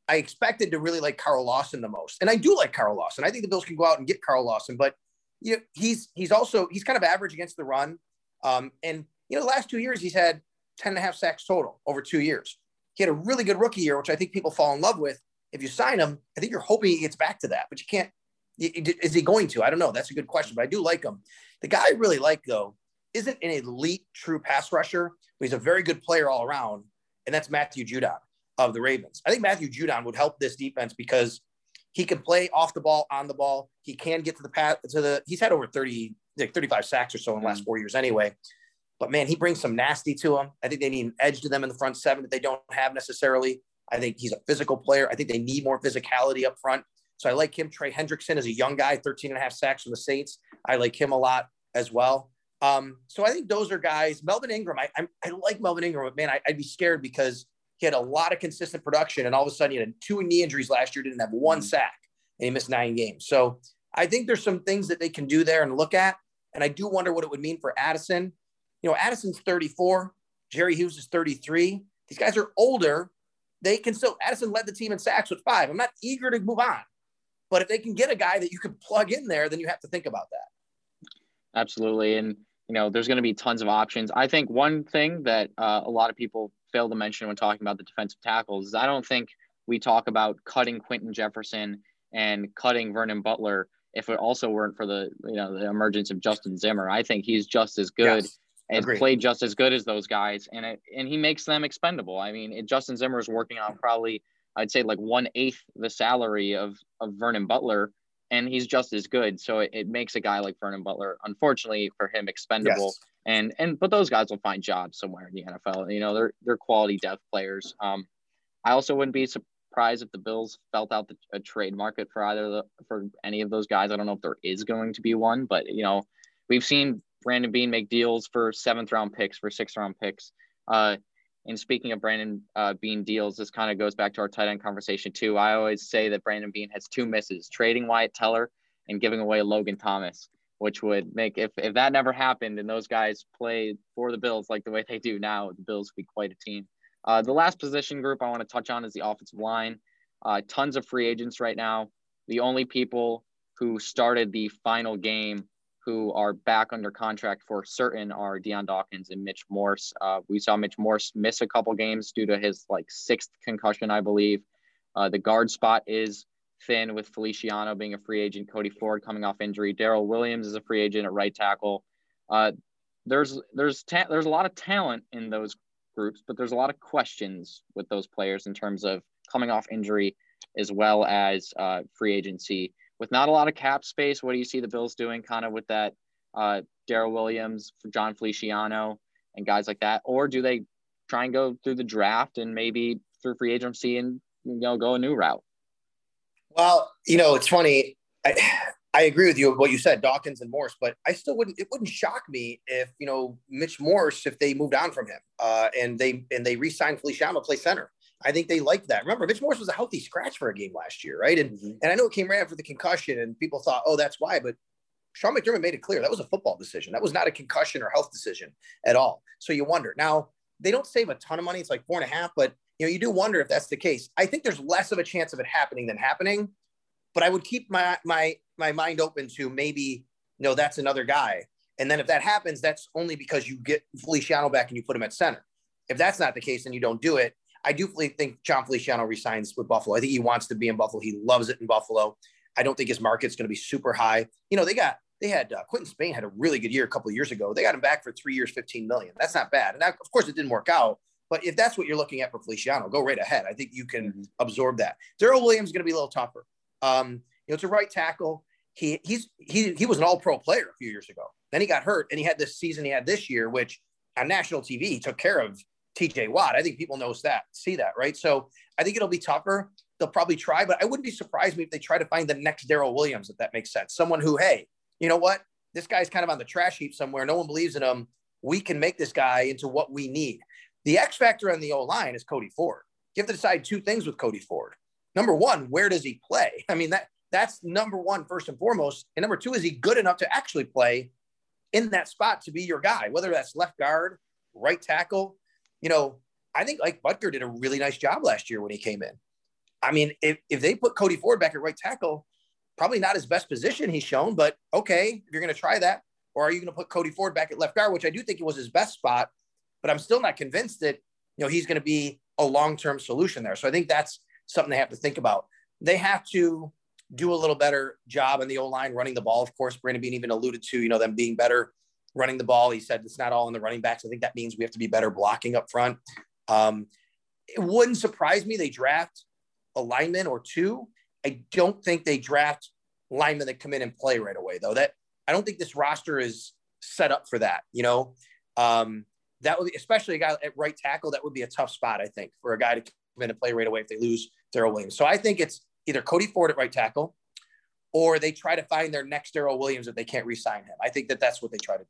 I expected to really like Carl Lawson the most. And I do like Carl Lawson. I think the Bills can go out and get Carl Lawson, but you know, he's he's also he's kind of average against the run. Um, and you know, the last two years he's had 10 and a half sacks total over two years. He had a really good rookie year, which I think people fall in love with. If you sign him, I think you're hoping he gets back to that, but you can't. Is he going to? I don't know. That's a good question, but I do like him. The guy I really like though isn't an elite true pass rusher, but he's a very good player all around, and that's Matthew Judon of the Ravens. I think Matthew Judon would help this defense because he can play off the ball, on the ball. He can get to the path to the. He's had over 30, like 35 sacks or so in the last mm. four years anyway. But man, he brings some nasty to them. I think they need an edge to them in the front seven that they don't have necessarily. I think he's a physical player. I think they need more physicality up front. So I like him. Trey Hendrickson is a young guy, 13 and a half sacks from the Saints. I like him a lot as well. Um, so I think those are guys. Melvin Ingram, I, I, I like Melvin Ingram, but man, I, would be scared because he had a lot of consistent production, and all of a sudden he had two knee injuries last year, didn't have one mm. sack, and he missed nine games. So I think there's some things that they can do there and look at. And I do wonder what it would mean for Addison. You know, Addison's 34, Jerry Hughes is 33. These guys are older. They can still, Addison led the team in sacks with five. I'm not eager to move on. But if they can get a guy that you can plug in there, then you have to think about that. Absolutely. And, you know, there's going to be tons of options. I think one thing that uh, a lot of people fail to mention when talking about the defensive tackles is I don't think we talk about cutting Quinton Jefferson and cutting Vernon Butler if it also weren't for the you know the emergence of Justin Zimmer. I think he's just as good yes, and agreed. played just as good as those guys, and it, and he makes them expendable. I mean, it, Justin Zimmer is working on probably I'd say like one eighth the salary of of Vernon Butler, and he's just as good. So it, it makes a guy like Vernon Butler, unfortunately for him, expendable. Yes. And and but those guys will find jobs somewhere in the NFL. You know, they're they're quality depth players. Um, I also wouldn't be surprised if the Bills felt out the, a trade market for either the, for any of those guys. I don't know if there is going to be one, but you know, we've seen Brandon Beane make deals for seventh round picks, for sixth round picks. Uh, and speaking of Brandon uh, Beane deals, this kind of goes back to our tight end conversation too. I always say that Brandon Beane has two misses: trading Wyatt Teller and giving away Logan Thomas which would make if, if that never happened and those guys played for the Bills like the way they do now, the Bills would be quite a team. Uh, the last position group I want to touch on is the offensive line. Uh, tons of free agents right now. The only people who started the final game who are back under contract for certain are Dion Dawkins and Mitch Morse. Uh, we saw Mitch Morse miss a couple games due to his like sixth concussion, I believe. Uh, the guard spot is thin with Feliciano being a free agent, Cody Ford coming off injury, Daryl Williams is a free agent at right tackle. Uh, there's there's ta- there's a lot of talent in those groups, but there's a lot of questions with those players in terms of coming off injury as well as uh, free agency. With not a lot of cap space, what do you see the Bills doing kind of with that uh, Daryl Williams, Jon Feliciano, and guys like that? Or do they try and go through the draft and maybe through free agency and you know go a new route? Well, you know, it's funny. I, I agree with you what you said, Dawkins and Morse, but I still wouldn't. It wouldn't shock me if you know Mitch Morse if they moved on from him uh, and they and they re-signed Feliciano to play center. I think they liked that. Remember, Mitch Morse was a healthy scratch for a game last year, right? And mm-hmm. and I know it came right after the concussion, and people thought, oh, that's why. But Sean McDermott made it clear that was a football decision. That was not a concussion or health decision at all. So you wonder. Now they don't save a ton of money. It's like four and a half, but you know you do wonder if that's the case. I think there's less of a chance of it happening than happening. But I would keep my my my mind open to maybe you know that's another guy. And then if that happens, that's only because you get Feliciano back and you put him at center. If that's not the case, then you don't do it. I do think Jon Feliciano resigns with Buffalo. I think he wants to be in Buffalo. He loves it in Buffalo. I don't think his market's going to be super high. You know, they got they had uh, Quinton Spain had a really good year a couple of years ago. They got him back for three years, 15 million. That's not bad. And that, of course, it didn't work out. But if that's what you're looking at for Feliciano, go right ahead. I think you can mm-hmm. absorb that. Daryl Williams is going to be a little tougher. Um, you know, it's a right tackle. He he's he he was an All Pro player a few years ago. Then he got hurt, and he had this season he had this year, which on national TV he took care of TJ Watt. I think people knows that, see that, right? So I think it'll be tougher. They'll probably try, but I wouldn't be surprised if they try to find the next Daryl Williams, if that makes sense. Someone who, hey, you know what? This guy's kind of on the trash heap somewhere. No one believes in him. We can make this guy into what we need. The X factor on the O line is Cody Ford. You have to decide two things with Cody Ford. Number one, where does he play? (laughs) I mean, that that's number one, first and foremost. And number two, is he good enough to actually play in that spot to be your guy, whether that's left guard, right tackle? You know, I think Ike Boettger did a really nice job last year when he came in. I mean, if, if they put Cody Ford back at right tackle, probably not his best position he's shown, but okay, if you're going to try that, or are you going to put Cody Ford back at left guard, which I do think it was his best spot, but I'm still not convinced that, you know, he's going to be a long-term solution there. So I think that's something they have to think about. They have to do a little better job in the O line running the ball. Of course, Brandon Beane even alluded to, you know, them being better running the ball. He said it's not all in the running backs. I think that means we have to be better blocking up front. Um, it wouldn't surprise me they draft a lineman or two. I don't think they draft linemen that come in and play right away, though. That I don't think this roster is set up for that. You know, um, that would be especially a guy at right tackle. That would be a tough spot, I think, for a guy to come in and play right away if they lose Daryl Williams. So I think it's either Cody Ford at right tackle, or they try to find their next Daryl Williams if they can't re-sign him. I think that that's what they try to do.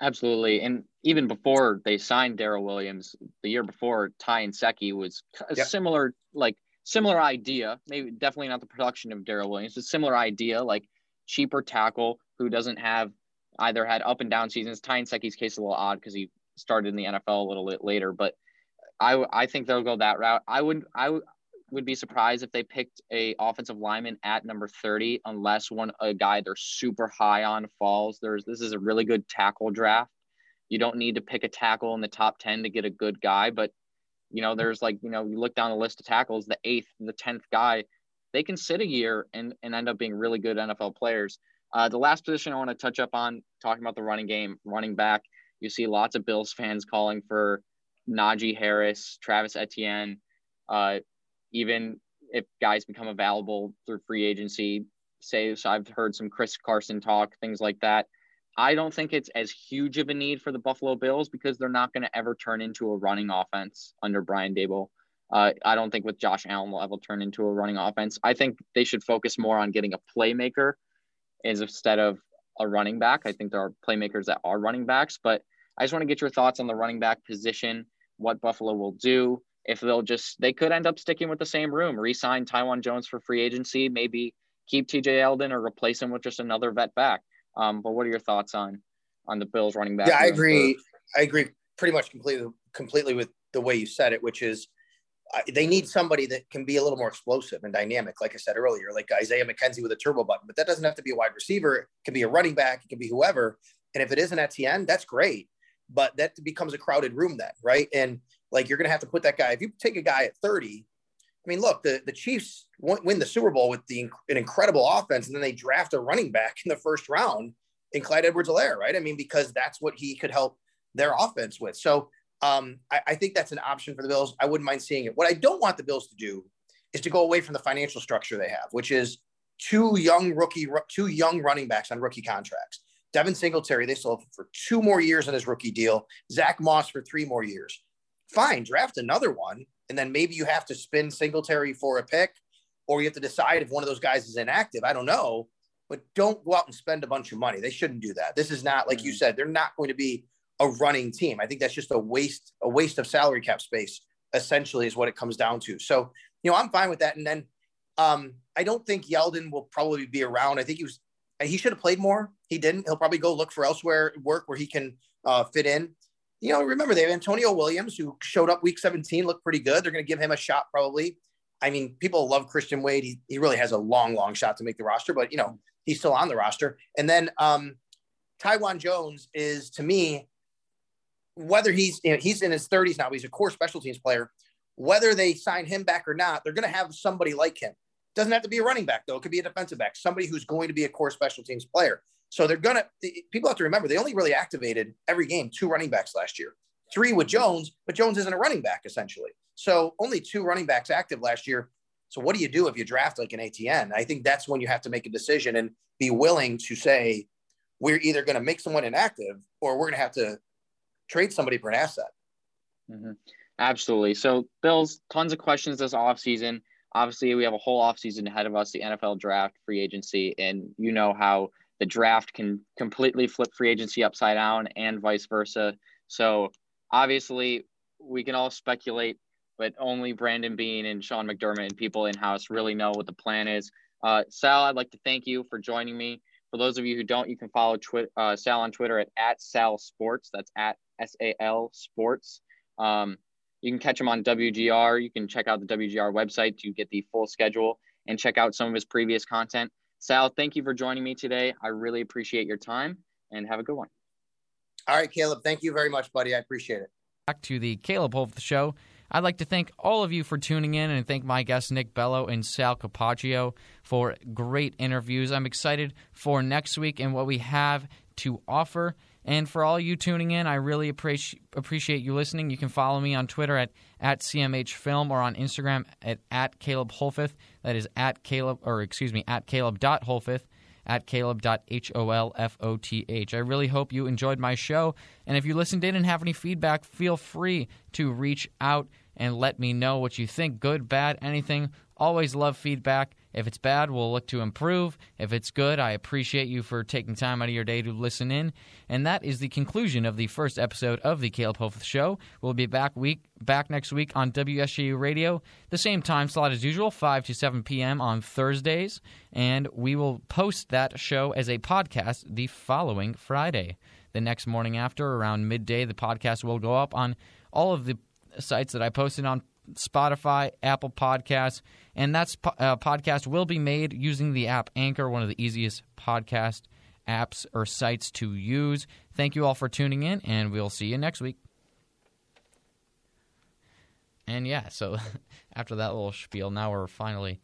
Absolutely. And even before they signed Daryl Williams, the year before, Ty Nsekhe was a yep. similar, like similar idea. Maybe definitely not the production of Daryl Williams, but similar idea, like cheaper tackle who doesn't have either had up and down seasons. Ty Nsekhe's case is a little odd because he started in the NFL a little bit later, but I I think they'll go that route. I would I would be surprised if they picked a offensive lineman at number 30 unless one a guy they're super high on falls. There's this is a really good tackle draft. You don't need to pick a tackle in the top 10 to get a good guy, but you know, there's like, you know, you look down the list of tackles, the eighth, the tenth guy, they can sit a year and, and end up being really good NFL players. Uh, the last position I want to touch up on, talking about the running game, running back, you see lots of Bills fans calling for Najee Harris, Travis Etienne. Uh, even if guys become available through free agency. Say, so I've heard some Chris Carson talk, things like that. I don't think it's as huge of a need for the Buffalo Bills because they're not going to ever turn into a running offense under Brian Daboll. Uh, I don't think with Josh Allen will ever turn into a running offense. I think they should focus more on getting a playmaker instead of a running back. I think there are playmakers that are running backs, but I just want to get your thoughts on the running back position, what Buffalo will do if they'll just they could end up sticking with the same room, re-sign Taiwan Jones for free agency, maybe keep TJ Yeldon or replace him with just another vet back. Um, but what are your thoughts on on the Bills running back? Yeah, I agree. For- I agree pretty much completely completely with the way you said it, which is uh, they need somebody that can be a little more explosive and dynamic, like I said earlier, like Isaiah McKenzie with a turbo button. But that doesn't have to be a wide receiver; it can be a running back, it can be whoever. And if it is an Etienne, that's great. But that becomes a crowded room then, right? And like you're going to have to put that guy. If you take a guy at 30, I mean, look, the, the Chiefs win the Super Bowl with the an incredible offense, and then they draft a running back in the first round in Clyde Edwards-Helaire, right? I mean, because that's what he could help their offense with. So um, I, I, think that's an option for the Bills. I wouldn't mind seeing it. What I don't want the Bills to do is to go away from the financial structure they have, which is two young rookie, two young running backs on rookie contracts. Devin Singletary, they have for two more years on his rookie deal. Zach Moss for three more years fine, draft another one. And then maybe you have to spin Singletary for a pick. or you have to decide if one of those guys is inactive. I don't know, but don't go out and spend a bunch of money. They shouldn't do that. This is not like you mm. said. They're not going to be a running team. I think that's just a waste a waste of salary cap space. Essentially, is what it comes down to. So you know, I'm fine with that. And then um, I don't think Yeldon will probably be around. I think he was he should have played more. He didn't. He'll probably go look for elsewhere work where he can uh, fit in. You know, remember they have Antonio Williams who showed up week 17, looked pretty good. They're going to give him a shot probably. I mean, people love Christian Wade. He, he really has a long, long shot to make the roster, but you know, he's still on the roster. And then um, Taiwan Jones is to me, whether he's you know, he's in his 30s now, he's a core special teams player. Whether they sign him back or not, they're going to have somebody like him. Doesn't have to be a running back though; it could be a defensive back, somebody who's going to be a core special teams player. So they're gonna. People have to remember they only really activated every game two running backs last year, three with Jones, but Jones isn't a running back essentially. So only two running backs active last year. So what do you do if you draft like an Etienne? I think that's when you have to make a decision and be willing to say we're either going to make someone inactive or we're going to have to trade somebody for an asset. Mm-hmm. Absolutely. So Bills, tons of questions this offseason. Obviously, we have a whole offseason ahead of us, the NFL draft, free agency, and you know how the draft can completely flip free agency upside down and vice versa. So obviously, we can all speculate, but only Brandon Beane and Sean McDermott and people in house really know what the plan is. Uh, Sal, I'd like to thank you for joining me. For those of you who don't, you can follow twi- uh, Sal on Twitter at, at Sal Sports. That's at S A L Sports. Um, you can catch him on WGR. You can check out the WGR website to get the full schedule and check out some of his previous content. Sal, thank you for joining me today. I really appreciate your time and have a good one. All right, Caleb. Thank you very much, buddy. I appreciate it. Back to the Caleb Wolf Show. I'd like to thank all of you for tuning in and thank my guests, Nick Bello and Sal Capaccio, for great interviews. I'm excited for next week and what we have to offer. And for all you tuning in, I really appreciate appreciate you listening. You can follow me on Twitter at, at CMH Film or on Instagram at, at Caleb Holfoth. That is at Caleb, or excuse me, at Caleb.Holfoth, at Caleb.Holfoth. I really hope you enjoyed my show. And if you listened in and have any feedback, feel free to reach out and let me know what you think good, bad, anything. Always love feedback. If it's bad, we'll look to improve. If it's good, I appreciate you for taking time out of your day to listen in. And that is the conclusion of the first episode of the Caleb Holfoth Show. We'll be back week back next week on WSJU Radio, the same time slot as usual, 5 to 7 p.m. on Thursdays, and we will post that show as a podcast the following Friday. The next morning after, around midday, the podcast will go up on all of the sites that I posted on Spotify, Apple Podcasts, and that uh, podcast will be made using the app Anchor, one of the easiest podcast apps or sites to use. Thank you all for tuning in, and we'll see you next week. And yeah, so (laughs) after that little spiel, now we're finally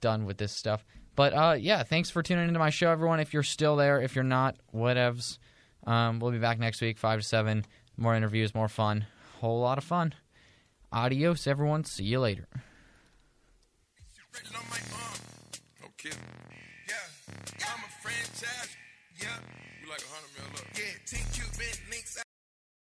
done with this stuff. But uh, yeah, thanks for tuning into my show, everyone. If you're still there, if you're not, whatevs. Um, we'll be back next week, 5 to 7. More interviews, more fun. Whole lot of fun. Adios, everyone. See you later.